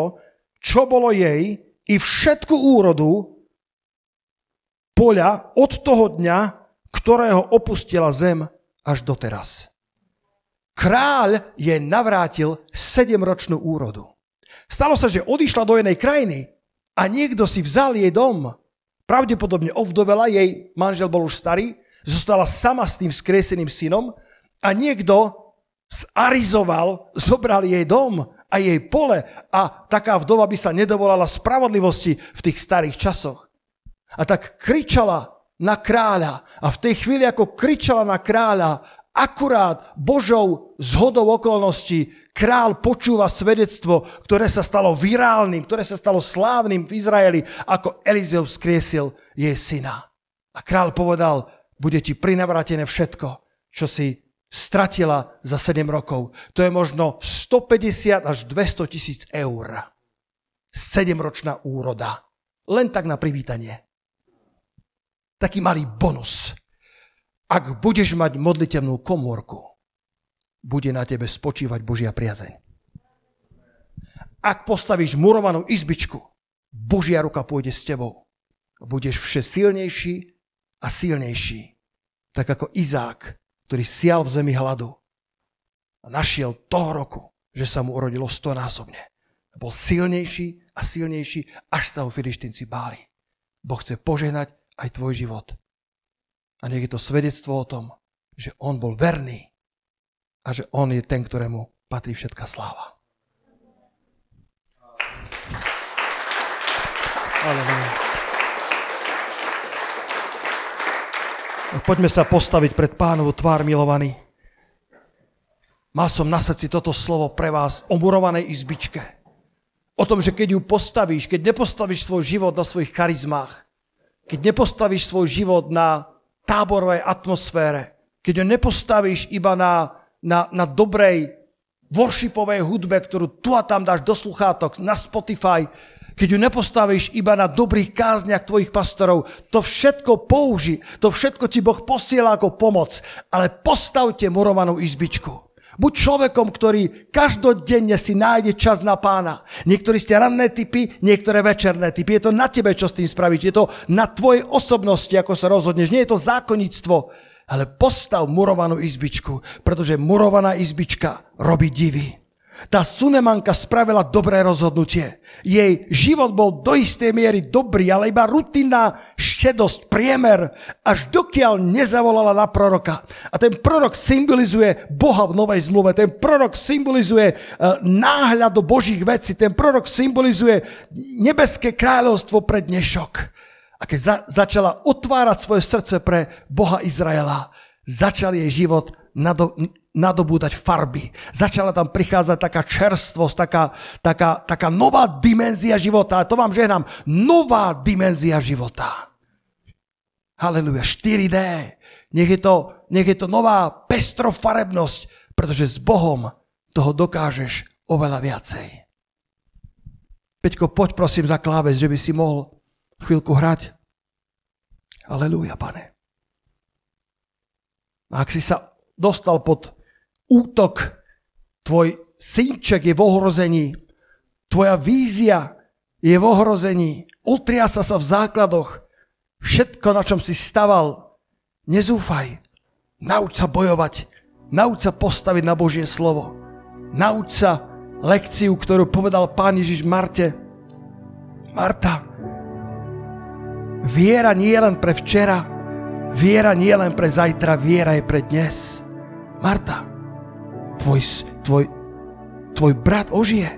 čo bolo jej i všetku úrodu poľa od toho dňa, ktorého opustila zem až doteraz. Kráľ je navrátil sedemročnú úrodu. Stalo sa, že odišla do jednej krajiny a niekto si vzal jej dom. Pravdepodobne ovdovela, jej manžel bol už starý, zostala sama s tým skreseným synom a niekto zarizoval, zobral jej dom a jej pole a taká vdova by sa nedovolala spravodlivosti v tých starých časoch. A tak kričala na kráľa a v tej chvíli, ako kričala na kráľa, akurát Božou zhodou okolností král počúva svedectvo, ktoré sa stalo virálnym, ktoré sa stalo slávnym v Izraeli, ako Elizeu skriesil jej syna. A král povedal, bude ti prinavratené všetko, čo si stratila za 7 rokov. To je možno 150 až 200 tisíc eur. 7-ročná úroda. Len tak na privítanie. Taký malý bonus. Ak budeš mať modlitevnú komórku, bude na tebe spočívať Božia priazeň. Ak postavíš murovanú izbičku, Božia ruka pôjde s tebou. Budeš vše silnejší a silnejší. Tak ako Izák ktorý sial v zemi hladu a našiel toho roku, že sa mu urodilo stonásobne. Bol silnejší a silnejší, až sa ho filištinci báli. Boh chce požehnať aj tvoj život. A nech je to svedectvo o tom, že on bol verný a že on je ten, ktorému patrí všetká sláva. Aleluja. Poďme sa postaviť pred pánovu tvár, milovaný. Mal som na srdci toto slovo pre vás o murovanej izbičke. O tom, že keď ju postavíš, keď nepostavíš svoj život na svojich charizmách, keď nepostavíš svoj život na táborovej atmosfére, keď ho nepostavíš iba na, na, na dobrej worshipovej hudbe, ktorú tu a tam dáš do sluchátok, na Spotify, keď ju nepostavíš iba na dobrých kázniach tvojich pastorov, to všetko použi, to všetko ti Boh posiela ako pomoc, ale postavte murovanú izbičku. Buď človekom, ktorý každodenne si nájde čas na pána. Niektorí ste ranné typy, niektoré večerné typy. Je to na tebe, čo s tým spravíš. Je to na tvojej osobnosti, ako sa rozhodneš. Nie je to zákonníctvo, ale postav murovanú izbičku, pretože murovaná izbička robí divy. Tá Sunemanka spravila dobré rozhodnutie. Jej život bol do istej miery dobrý, ale iba rutinná šedosť, priemer, až dokiaľ nezavolala na proroka. A ten prorok symbolizuje Boha v Novej zmluve. Ten prorok symbolizuje uh, náhľad do Božích vecí. Ten prorok symbolizuje nebeské kráľovstvo pre dnešok. A keď za, začala otvárať svoje srdce pre Boha Izraela, začal jej život nado, nadobúdať farby. Začala tam prichádzať taká čerstvosť, taká, taká, taká nová dimenzia života. A to vám žehnám. Nová dimenzia života. Haleluja. 4D. Nech je to, nech je to nová pestrofarebnosť, pretože s Bohom toho dokážeš oveľa viacej. Peťko, poď prosím za kláves, že by si mohol chvíľku hrať. Aleluja, pane. A ak si sa dostal pod útok, tvoj synček je v ohrození, tvoja vízia je v ohrození, utriasa sa v základoch, všetko, na čom si staval, nezúfaj, nauč sa bojovať, nauč sa postaviť na Božie slovo, nauč sa lekciu, ktorú povedal Pán Ježiš Marte. Marta, viera nie je len pre včera, viera nie je len pre zajtra, viera je pre dnes. Marta, tvoj, tvoj, tvoj brat ožije.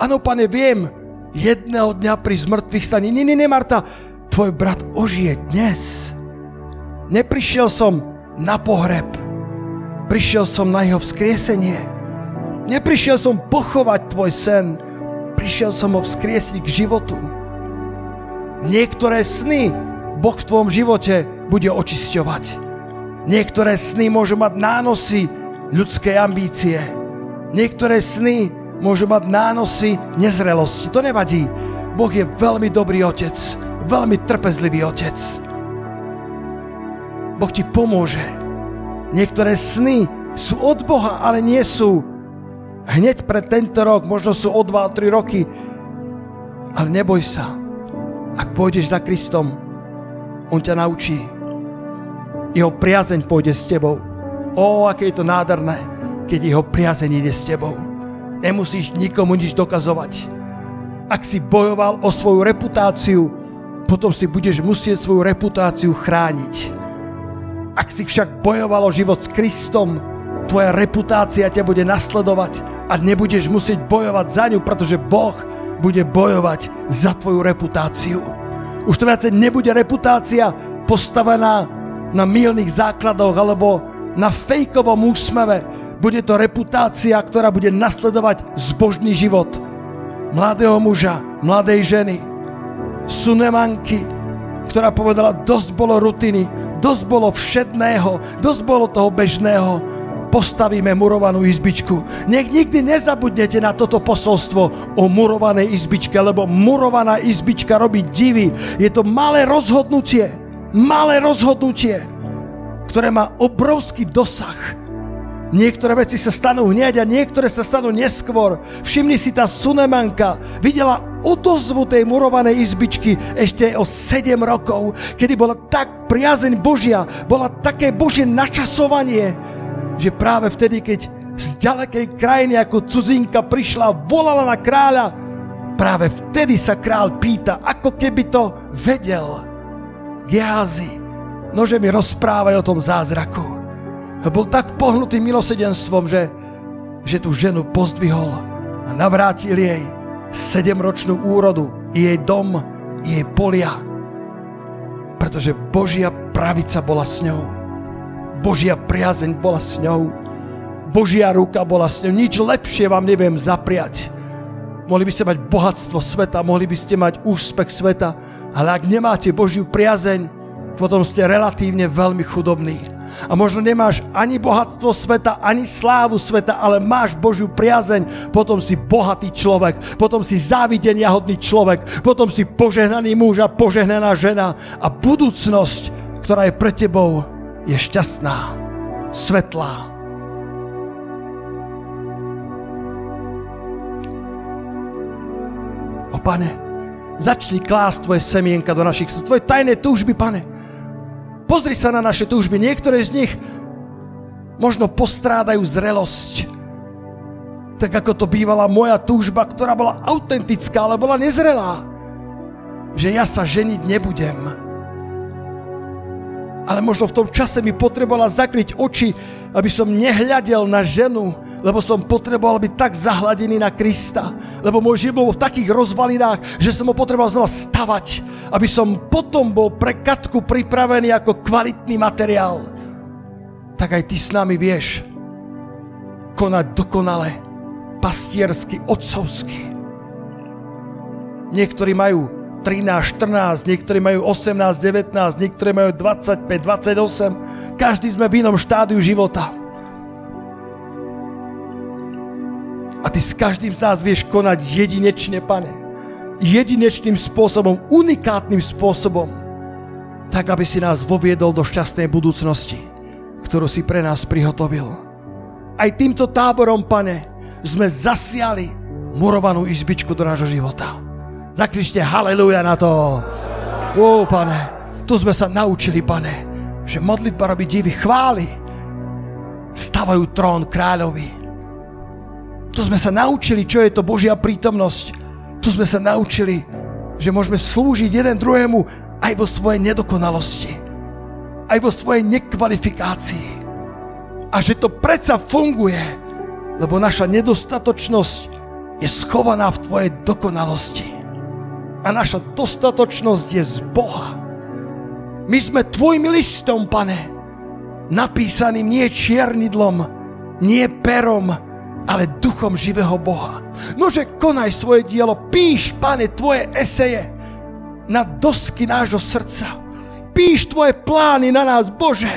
Áno, pane, viem, jedného dňa pri zmrtvých staní. Nie, nie, nie, Marta, tvoj brat ožije dnes. Neprišiel som na pohreb. Prišiel som na jeho vzkriesenie. Neprišiel som pochovať tvoj sen. Prišiel som ho vzkriesiť k životu. Niektoré sny Boh v tvojom živote bude očisťovať. Niektoré sny môžu mať nánosy ľudskej ambície. Niektoré sny môžu mať nánosy nezrelosti. To nevadí. Boh je veľmi dobrý otec, veľmi trpezlivý otec. Boh ti pomôže. Niektoré sny sú od Boha, ale nie sú hneď pre tento rok, možno sú o 2-3 roky. Ale neboj sa. Ak pôjdeš za Kristom, On ťa naučí. Jeho priazeň pôjde s tebou. Ó, aké je to nádherné, keď jeho priazeň ide s tebou. Nemusíš nikomu nič dokazovať. Ak si bojoval o svoju reputáciu, potom si budeš musieť svoju reputáciu chrániť. Ak si však bojoval o život s Kristom, tvoja reputácia ťa bude nasledovať a nebudeš musieť bojovať za ňu, pretože Boh bude bojovať za tvoju reputáciu. Už to viacej nebude reputácia postavená na mylných základoch alebo na fejkovom úsmeve, bude to reputácia, ktorá bude nasledovať zbožný život mladého muža, mladej ženy, sunemanky, ktorá povedala, dosť bolo rutiny, dosť bolo všedného, dosť bolo toho bežného, postavíme murovanú izbičku. Nech nikdy nezabudnete na toto posolstvo o murovanej izbičke, lebo murovaná izbička robí divy. Je to malé rozhodnutie, malé rozhodnutie, ktoré má obrovský dosah Niektoré veci sa stanú hneď a niektoré sa stanú neskôr. Všimni si, tá Sunemanka videla odozvu tej murovanej izbičky ešte o 7 rokov, kedy bola tak priazeň Božia, bola také Božie načasovanie, že práve vtedy, keď z ďalekej krajiny ako cudzinka prišla a volala na kráľa, práve vtedy sa král pýta, ako keby to vedel. Gehazi, nože mi rozprávaj o tom zázraku bol tak pohnutý milosedenstvom, že, že tú ženu pozdvihol a navrátil jej sedemročnú úrodu, jej dom, jej polia. Pretože Božia pravica bola s ňou. Božia priazeň bola s ňou. Božia ruka bola s ňou. Nič lepšie vám neviem zapriať. Mohli by ste mať bohatstvo sveta, mohli by ste mať úspech sveta, ale ak nemáte Božiu priazeň, potom ste relatívne veľmi chudobní. A možno nemáš ani bohatstvo sveta, ani slávu sveta, ale máš Božiu priazeň, potom si bohatý človek, potom si závidenia hodný človek, potom si požehnaný muž a požehnaná žena a budúcnosť, ktorá je pre tebou, je šťastná, svetlá. O pane, začni klásť tvoje semienka do našich tvoje tajné túžby, pane. Pozri sa na naše túžby. Niektoré z nich možno postrádajú zrelosť. Tak ako to bývala moja túžba, ktorá bola autentická, ale bola nezrelá. Že ja sa ženiť nebudem. Ale možno v tom čase mi potrebovala zakryť oči, aby som nehľadel na ženu, lebo som potreboval byť tak zahladený na Krista, lebo môj život bol v takých rozvalinách, že som ho potreboval znova stavať, aby som potom bol pre Katku pripravený ako kvalitný materiál. Tak aj ty s nami vieš konať dokonale, pastiersky, otcovsky. Niektorí majú 13, 14, niektorí majú 18, 19, niektorí majú 25, 28. Každý sme v inom štádiu života. A ty s každým z nás vieš konať jedinečne, pane. Jedinečným spôsobom, unikátnym spôsobom. Tak, aby si nás voviedol do šťastnej budúcnosti, ktorú si pre nás prihotovil. Aj týmto táborom, pane, sme zasiali murovanú izbičku do nášho života. Zakrište haleluja na to. Ó, pane, tu sme sa naučili, pane, že modlitba robí divy chvály. Stavajú trón kráľovi tu sme sa naučili, čo je to Božia prítomnosť. Tu sme sa naučili, že môžeme slúžiť jeden druhému aj vo svojej nedokonalosti. Aj vo svojej nekvalifikácii. A že to predsa funguje. lebo naša nedostatočnosť je schovaná v Tvojej dokonalosti. A naša dostatočnosť je z Boha. My sme Tvojim listom, pane, napísaným nie čiernidlom, nie perom, ale duchom živého Boha. Nože konaj svoje dielo, píš, pane, Tvoje eseje na dosky nášho srdca. Píš Tvoje plány na nás, Bože.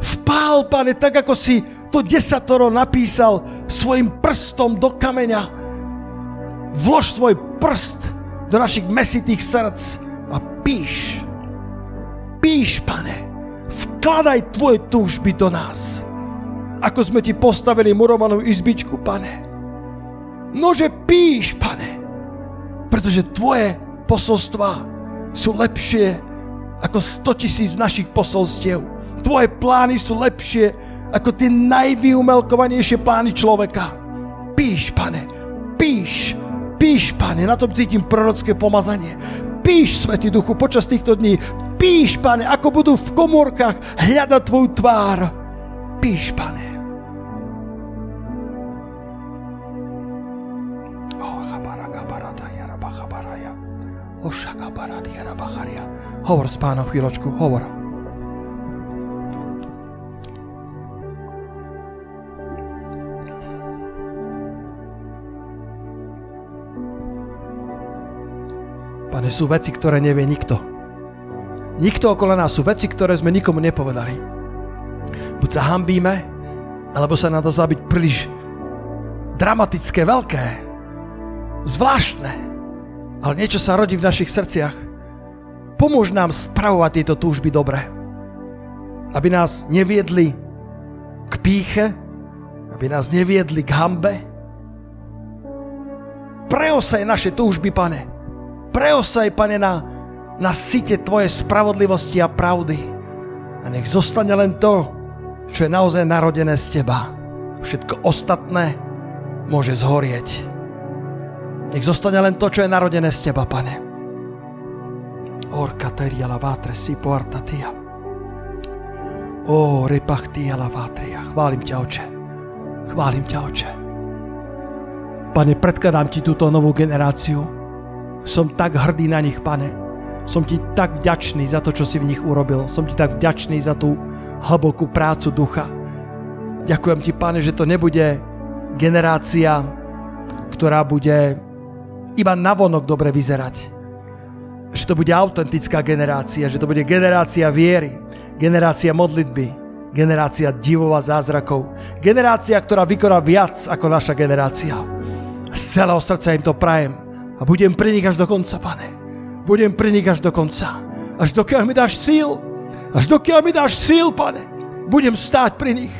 Vpál, pane, tak ako si to desatoro napísal svojim prstom do kameňa. Vlož svoj prst do našich mesitých srdc a píš. Píš, pane. Vkladaj tvoje túžby do nás. Ako sme ti postavili murovanú izbičku, pane. Nože píš, pane. Pretože tvoje posolstva sú lepšie ako 100 tisíc našich posolstiev. Tvoje plány sú lepšie ako tie najvyumelkovanejšie plány človeka. Píš, pane, píš, píš, pane, na tom cítim prorocké pomazanie. Píš, Svetý Duchu, počas týchto dní. Píš, pane, ako budú v komórkach hľadať tvoju tvár. Píš, pane. Hovor s pánom chvíľočku, hovor. Pane, sú veci, ktoré nevie nikto. Nikto okolo nás sú veci, ktoré sme nikomu nepovedali. Buď sa hambíme, alebo sa nám to zdá byť príliš dramatické, veľké, zvláštne. Ale niečo sa rodí v našich srdciach. Pomôž nám spravovať tieto túžby dobre. Aby nás neviedli k píche, aby nás neviedli k hambe. Preosaj naše túžby, pane preosaj, pane, na, na site Tvoje spravodlivosti a pravdy. A nech zostane len to, čo je naozaj narodené z Teba. Všetko ostatné môže zhorieť. Nech zostane len to, čo je narodené z Teba, pane. Orka teria la vatre si porta tia. O, repachtia la vatria. Chválim ťa, oče. Chválim ťa, oče. Pane, predkladám ti túto novú generáciu, som tak hrdý na nich, pane. Som ti tak vďačný za to, čo si v nich urobil. Som ti tak vďačný za tú hlbokú prácu ducha. Ďakujem ti, pane, že to nebude generácia, ktorá bude iba navonok dobre vyzerať. Že to bude autentická generácia, že to bude generácia viery, generácia modlitby, generácia divov a zázrakov, generácia, ktorá vykoná viac ako naša generácia. Z celého srdca im to prajem a budem pri nich až do konca, pane. Budem pri nich až do konca. Až dokiaľ mi dáš síl. Až dokiaľ mi dáš síl, pane. Budem stáť pri nich.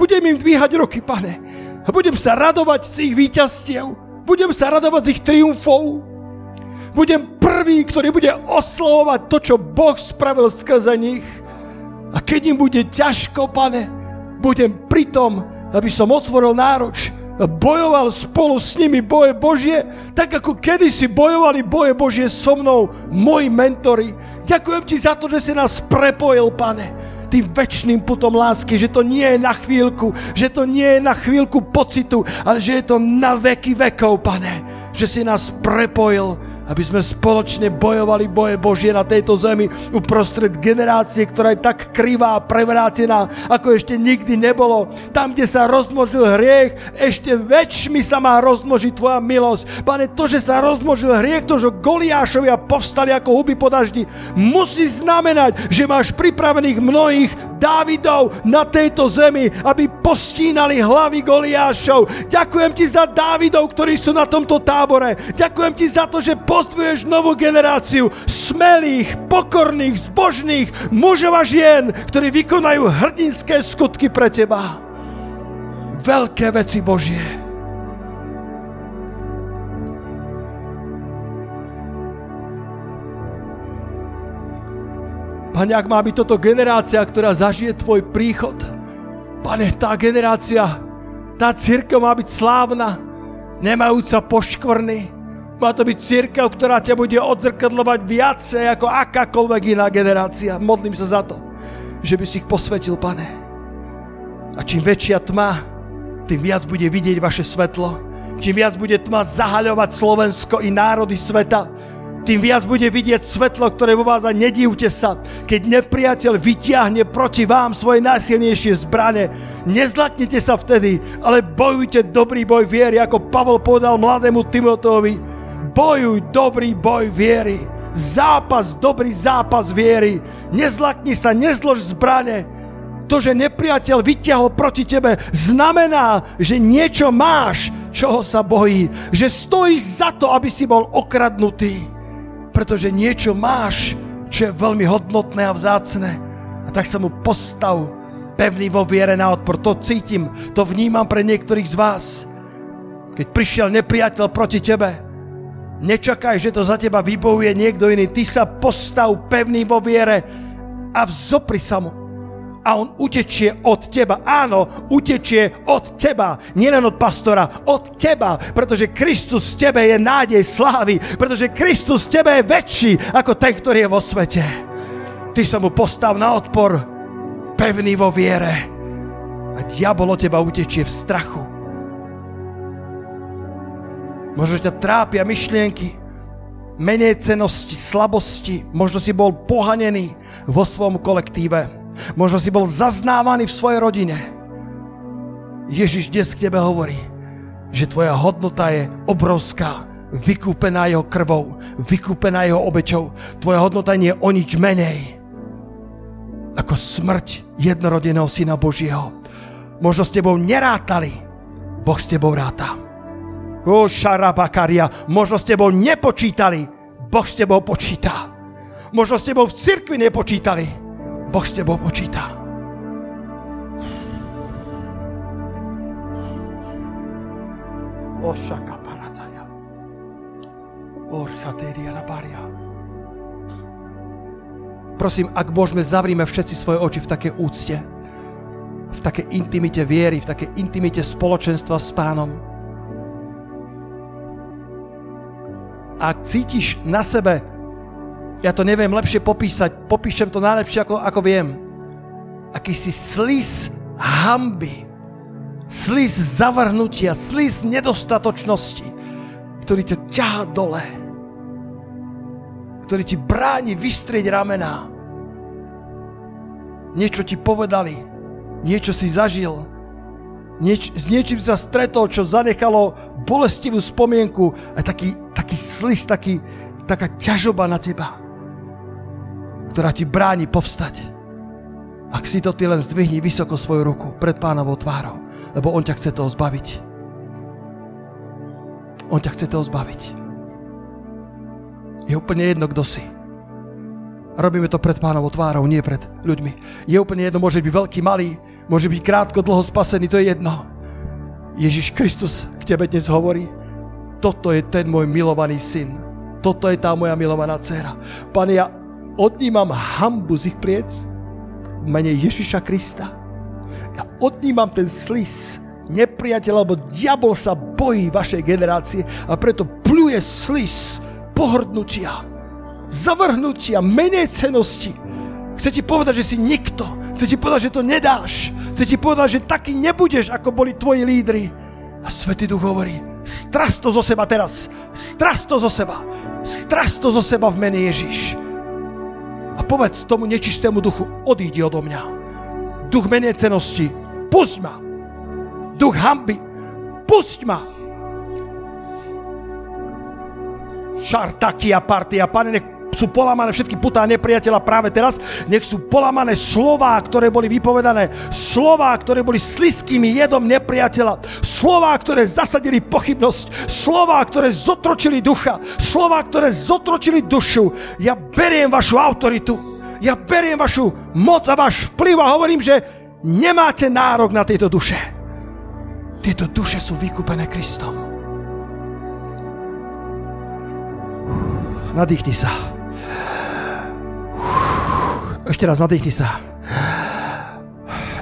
Budem im dvíhať roky, pane. A budem sa radovať z ich víťazstiev. Budem sa radovať z ich triumfov. Budem prvý, ktorý bude oslovovať to, čo Boh spravil skrze nich. A keď im bude ťažko, pane, budem pri tom, aby som otvoril náruč bojoval spolu s nimi boje Božie, tak ako kedysi bojovali boje Božie so mnou, moji mentori. Ďakujem ti za to, že si nás prepojil, pane, tým väčšným putom lásky, že to nie je na chvíľku, že to nie je na chvíľku pocitu, ale že je to na veky vekov, pane, že si nás prepojil aby sme spoločne bojovali boje Božie na tejto zemi uprostred generácie, ktorá je tak krivá a prevrátená, ako ešte nikdy nebolo. Tam, kde sa rozmnožil hriech, ešte väčšmi sa má rozmnožiť Tvoja milosť. Pane, to, že sa rozmnožil hriech, to, že Goliášovia povstali ako huby po daždi, musí znamenať, že máš pripravených mnohých Dávidov na tejto zemi, aby postínali hlavy Goliášov. Ďakujem ti za Dávidov, ktorí sú na tomto tábore. Ďakujem ti za to, že postvuješ novú generáciu smelých, pokorných, zbožných mužov a žien, ktorí vykonajú hrdinské skutky pre teba. Veľké veci Božie. Pane, ak má byť toto generácia, ktorá zažije Tvoj príchod, Pane, tá generácia, tá církev má byť slávna, nemajúca poškvrny, má to byť církev, ktorá ťa bude odzrkadlovať viacej ako akákoľvek iná generácia. Modlím sa za to, že by si ich posvetil, pane. A čím väčšia tma, tým viac bude vidieť vaše svetlo. Čím viac bude tma zahaľovať Slovensko i národy sveta, tým viac bude vidieť svetlo, ktoré vo vás a nedívte sa, keď nepriateľ vyťahne proti vám svoje najsilnejšie zbrane. Nezlatnite sa vtedy, ale bojujte dobrý boj viery, ako Pavol povedal mladému Timotovi. Bojuj dobrý boj viery. Zápas, dobrý zápas viery. Nezlatni sa, nezlož zbrane. To, že nepriateľ vyťahol proti tebe, znamená, že niečo máš, čoho sa bojí. Že stojíš za to, aby si bol okradnutý pretože niečo máš, čo je veľmi hodnotné a vzácne. A tak sa mu postav pevný vo viere na odpor. To cítim, to vnímam pre niektorých z vás. Keď prišiel nepriateľ proti tebe, nečakaj, že to za teba vybojuje niekto iný. Ty sa postav pevný vo viere a vzopri sa mu a on utečie od teba. Áno, utečie od teba. Nielen od pastora, od teba. Pretože Kristus v tebe je nádej slávy. Pretože Kristus v tebe je väčší ako ten, ktorý je vo svete. Ty sa mu postav na odpor, pevný vo viere. A diabol od teba utečie v strachu. Možno ťa trápia myšlienky, menej cenosti, slabosti. Možno si bol pohanený vo svom kolektíve Možno si bol zaznávaný v svojej rodine. Ježiš dnes k tebe hovorí, že tvoja hodnota je obrovská, vykúpená jeho krvou, vykúpená jeho obečou. Tvoja hodnota nie je o nič menej ako smrť jednorodeného Syna Božieho. Možno s tebou nerátali, Boh s tebou ráta. O šarabakaria, možno s tebou nepočítali, Boh s tebou počíta. Možno s tebou v cirkvi nepočítali, Boh s tebou počíta. Ošaka parataja. Orchateria baria. Prosím, ak môžeme, zavrime všetci svoje oči v takej úcte, v takej intimite viery, v takej intimite spoločenstva s pánom. Ak cítiš na sebe ja to neviem lepšie popísať, popíšem to najlepšie, ako, ako viem. Akýsi slis hamby, slis zavrhnutia, slis nedostatočnosti, ktorý ťa ťahá dole, ktorý ti bráni vystrieť ramená. Niečo ti povedali, niečo si zažil, nieč, s niečím sa stretol, čo zanechalo bolestivú spomienku a taký, taký slis, taký, taká ťažoba na teba ktorá ti bráni povstať. Ak si to ty len zdvihni vysoko svoju ruku pred pánovou tvárou, lebo on ťa chce toho zbaviť. On ťa chce toho zbaviť. Je úplne jedno, kto si. Robíme to pred pánovou tvárou, nie pred ľuďmi. Je úplne jedno, môže byť veľký, malý, môže byť krátko, dlho spasený, to je jedno. Ježiš Kristus k tebe dnes hovorí, toto je ten môj milovaný syn. Toto je tá moja milovaná dcera. Pane, ja odnímam hambu z ich pliec v mene Ježiša Krista. Ja odnímam ten slis nepriateľ, lebo diabol sa bojí vašej generácie a preto pluje slis pohrdnutia, zavrhnutia, menej cenosti. Chce ti povedať, že si nikto. Chce ti povedať, že to nedáš. Chce ti povedať, že taký nebudeš, ako boli tvoji lídry. A Svetý Duch hovorí, strast to zo seba teraz. Strast to zo seba. Strast to zo seba v mene Ježiš a povedz tomu nečistému duchu, odídi odo mňa. Duch menecenosti, pusť ma. Duch hamby, pusť ma. Šartakia partia, pane, nech sú polamané všetky putá nepriateľa práve teraz. Nech sú polamané slová, ktoré boli vypovedané. Slová, ktoré boli sliským jedom nepriateľa. Slová, ktoré zasadili pochybnosť. Slová, ktoré zotročili ducha. Slová, ktoré zotročili dušu. Ja beriem vašu autoritu. Ja beriem vašu moc a váš vplyv a hovorím, že nemáte nárok na tieto duše. Tieto duše sú vykúpené Kristom. Nadýchni sa. Ešte raz nadýchni sa.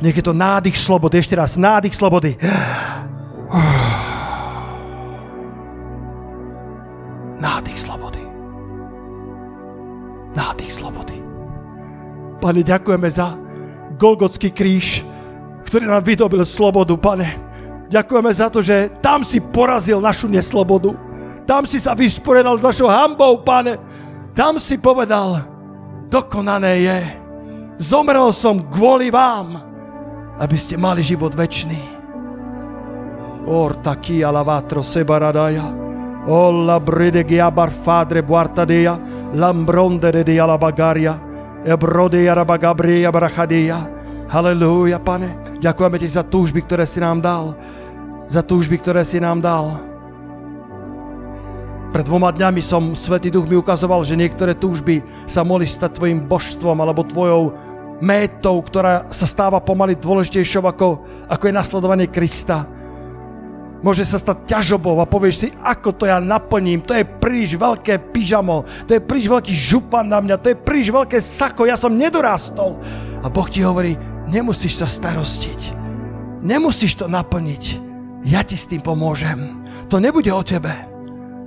Nech je to nádych slobody. Ešte raz, nádych slobody. Nádych slobody. Nádych slobody. Pane, ďakujeme za Golgotský kríž, ktorý nám vydobil slobodu, pane Ďakujeme za to, že tam si porazil našu neslobodu. Tam si sa vysporiadal s našou hambou, pane. Tam si povedal, dokonané je. Zomrel som kvôli vám, aby ste mali život väčší. Orta kia lavatro sebaradaya. Olla bride giabar fadre buartadea. Lambronde de dia la bagaria. Ebrode jarabagabria brachadia. Halelúja, pane. Ďakujeme ti za túžby, ktoré si nám dal za túžby, ktoré si nám dal. Pred dvoma dňami som, Svetý Duch mi ukazoval, že niektoré túžby sa mohli stať tvojim božstvom alebo tvojou métou, ktorá sa stáva pomaly dôležitejšou ako, ako je nasledovanie Krista. Môže sa stať ťažobou a povieš si, ako to ja naplním, to je príliš veľké pyžamo, to je príliš veľký župan na mňa, to je príliš veľké sako, ja som nedorastol. A Boh ti hovorí, nemusíš sa starostiť, nemusíš to naplniť, ja ti s tým pomôžem. To nebude o tebe.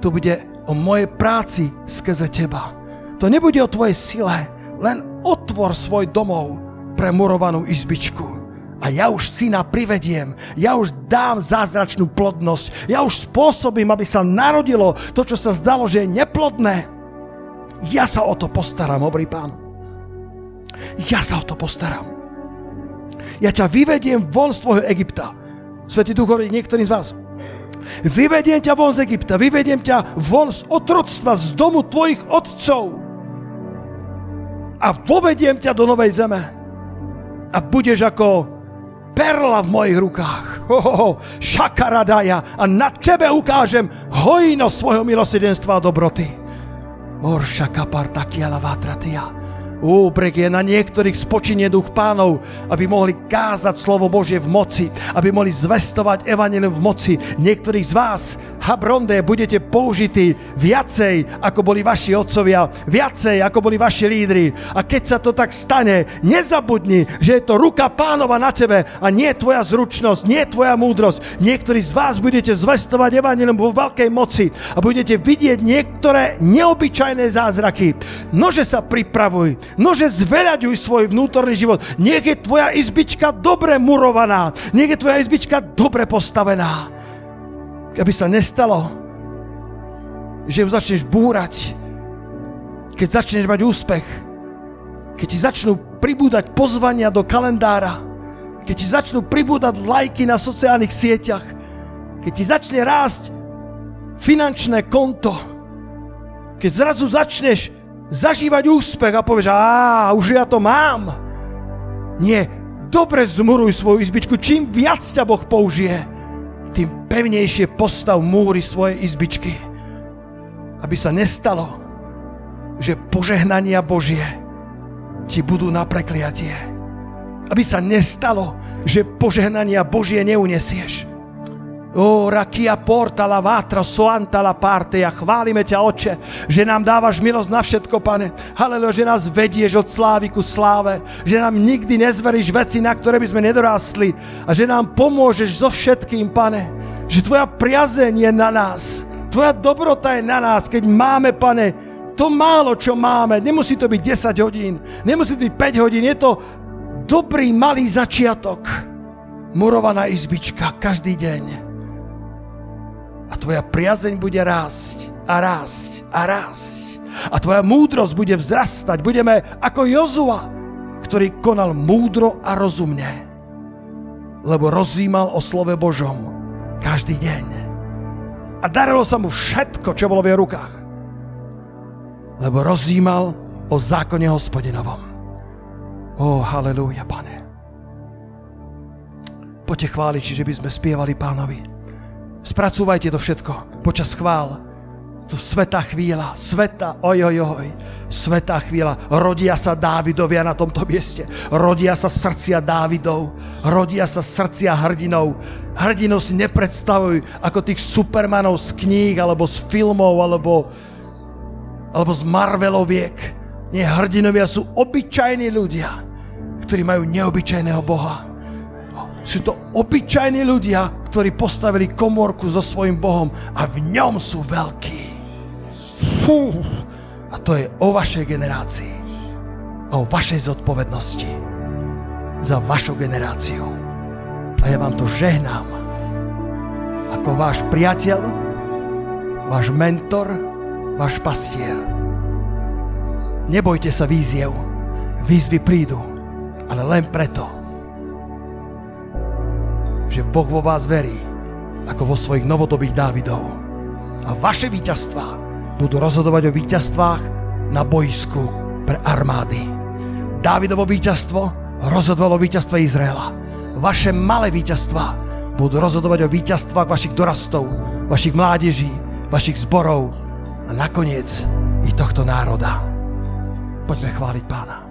To bude o mojej práci skrze teba. To nebude o tvojej sile. Len otvor svoj domov pre murovanú izbičku. A ja už syna privediem, ja už dám zázračnú plodnosť, ja už spôsobím, aby sa narodilo to, čo sa zdalo, že je neplodné. Ja sa o to postaram, hovorí pán. Ja sa o to postaram. Ja ťa vyvediem von z tvojho Egypta Svetý Duch hovorí niektorým z vás. Vyvediem ťa von z Egypta, vyvediem ťa von z otroctva, z domu tvojich otcov a povediem ťa do novej zeme. A budeš ako perla v mojich rukách. Ho, ho, ho, šakaradaja. A na tebe ukážem hojnosť svojho milosedenstva a dobroty. Orša kapartakiala vátratia. Úbrek je na niektorých spočinie duch pánov, aby mohli kázať slovo Božie v moci, aby mohli zvestovať evanelium v moci. Niektorých z vás, Habronde, budete použití viacej, ako boli vaši otcovia, viacej, ako boli vaši lídry. A keď sa to tak stane, nezabudni, že je to ruka pánova na tebe a nie tvoja zručnosť, nie tvoja múdrosť. Niektorí z vás budete zvestovať evanelium vo veľkej moci a budete vidieť niektoré neobyčajné zázraky. Nože sa pripravuj, Nože zveľaďuj svoj vnútorný život. Nech je tvoja izbička dobre murovaná. Nech je tvoja izbička dobre postavená. Aby sa nestalo, že ju začneš búrať, keď začneš mať úspech, keď ti začnú pribúdať pozvania do kalendára, keď ti začnú pribúdať lajky na sociálnych sieťach, keď ti začne rásť finančné konto, keď zrazu začneš zažívať úspech a povieš, a už ja to mám. Nie, dobre zmuruj svoju izbičku. Čím viac ťa Boh použije, tým pevnejšie postav múry svojej izbičky. Aby sa nestalo, že požehnania Božie ti budú na prekliatie. Aby sa nestalo, že požehnania Božie neunesieš O, rakia porta la vatra, soanta la parte. A chválime ťa, Oče, že nám dávaš milosť na všetko, Pane. Haleluja, že nás vedieš od slávy ku sláve. Že nám nikdy nezveríš veci, na ktoré by sme nedorástli. A že nám pomôžeš so všetkým, Pane. Že Tvoja priazeň je na nás. Tvoja dobrota je na nás, keď máme, Pane, to málo, čo máme. Nemusí to byť 10 hodín. Nemusí to byť 5 hodín. Je to dobrý, malý začiatok. Murovaná izbička každý deň a tvoja priazeň bude rásť a rásť a rásť. A tvoja múdrosť bude vzrastať. Budeme ako Jozua, ktorý konal múdro a rozumne. Lebo rozímal o slove Božom každý deň. A darilo sa mu všetko, čo bolo v jeho rukách. Lebo rozímal o zákone hospodinovom. Ó, oh, halleluja, pane. Poďte chváliť, že by sme spievali pánovi. Spracúvajte to všetko počas chvál. To svetá chvíľa, sveta, oj, oj, oj, svetá chvíľa. Rodia sa Dávidovia na tomto mieste. Rodia sa srdcia Dávidov. Rodia sa srdcia hrdinov. Hrdinov si nepredstavuj ako tých supermanov z kníh, alebo z filmov, alebo, alebo z Marveloviek. Nie, hrdinovia sú obyčajní ľudia, ktorí majú neobyčajného Boha. Sú to obyčajní ľudia, ktorí postavili komorku so svojím Bohom a v ňom sú veľkí. A to je o vašej generácii. A o vašej zodpovednosti za vašu generáciu. A ja vám to žehnám ako váš priateľ, váš mentor, váš pastier. Nebojte sa víziev, výzvy prídu, ale len preto, že Boh vo vás verí, ako vo svojich novodobých Dávidov. A vaše víťazstvá budú rozhodovať o víťazstvách na boisku pre armády. Dávidovo víťazstvo rozhodovalo víťazstvo Izraela. Vaše malé víťazstvá budú rozhodovať o víťazstvách vašich dorastov, vašich mládeží, vašich zborov a nakoniec i tohto národa. Poďme chváliť pána.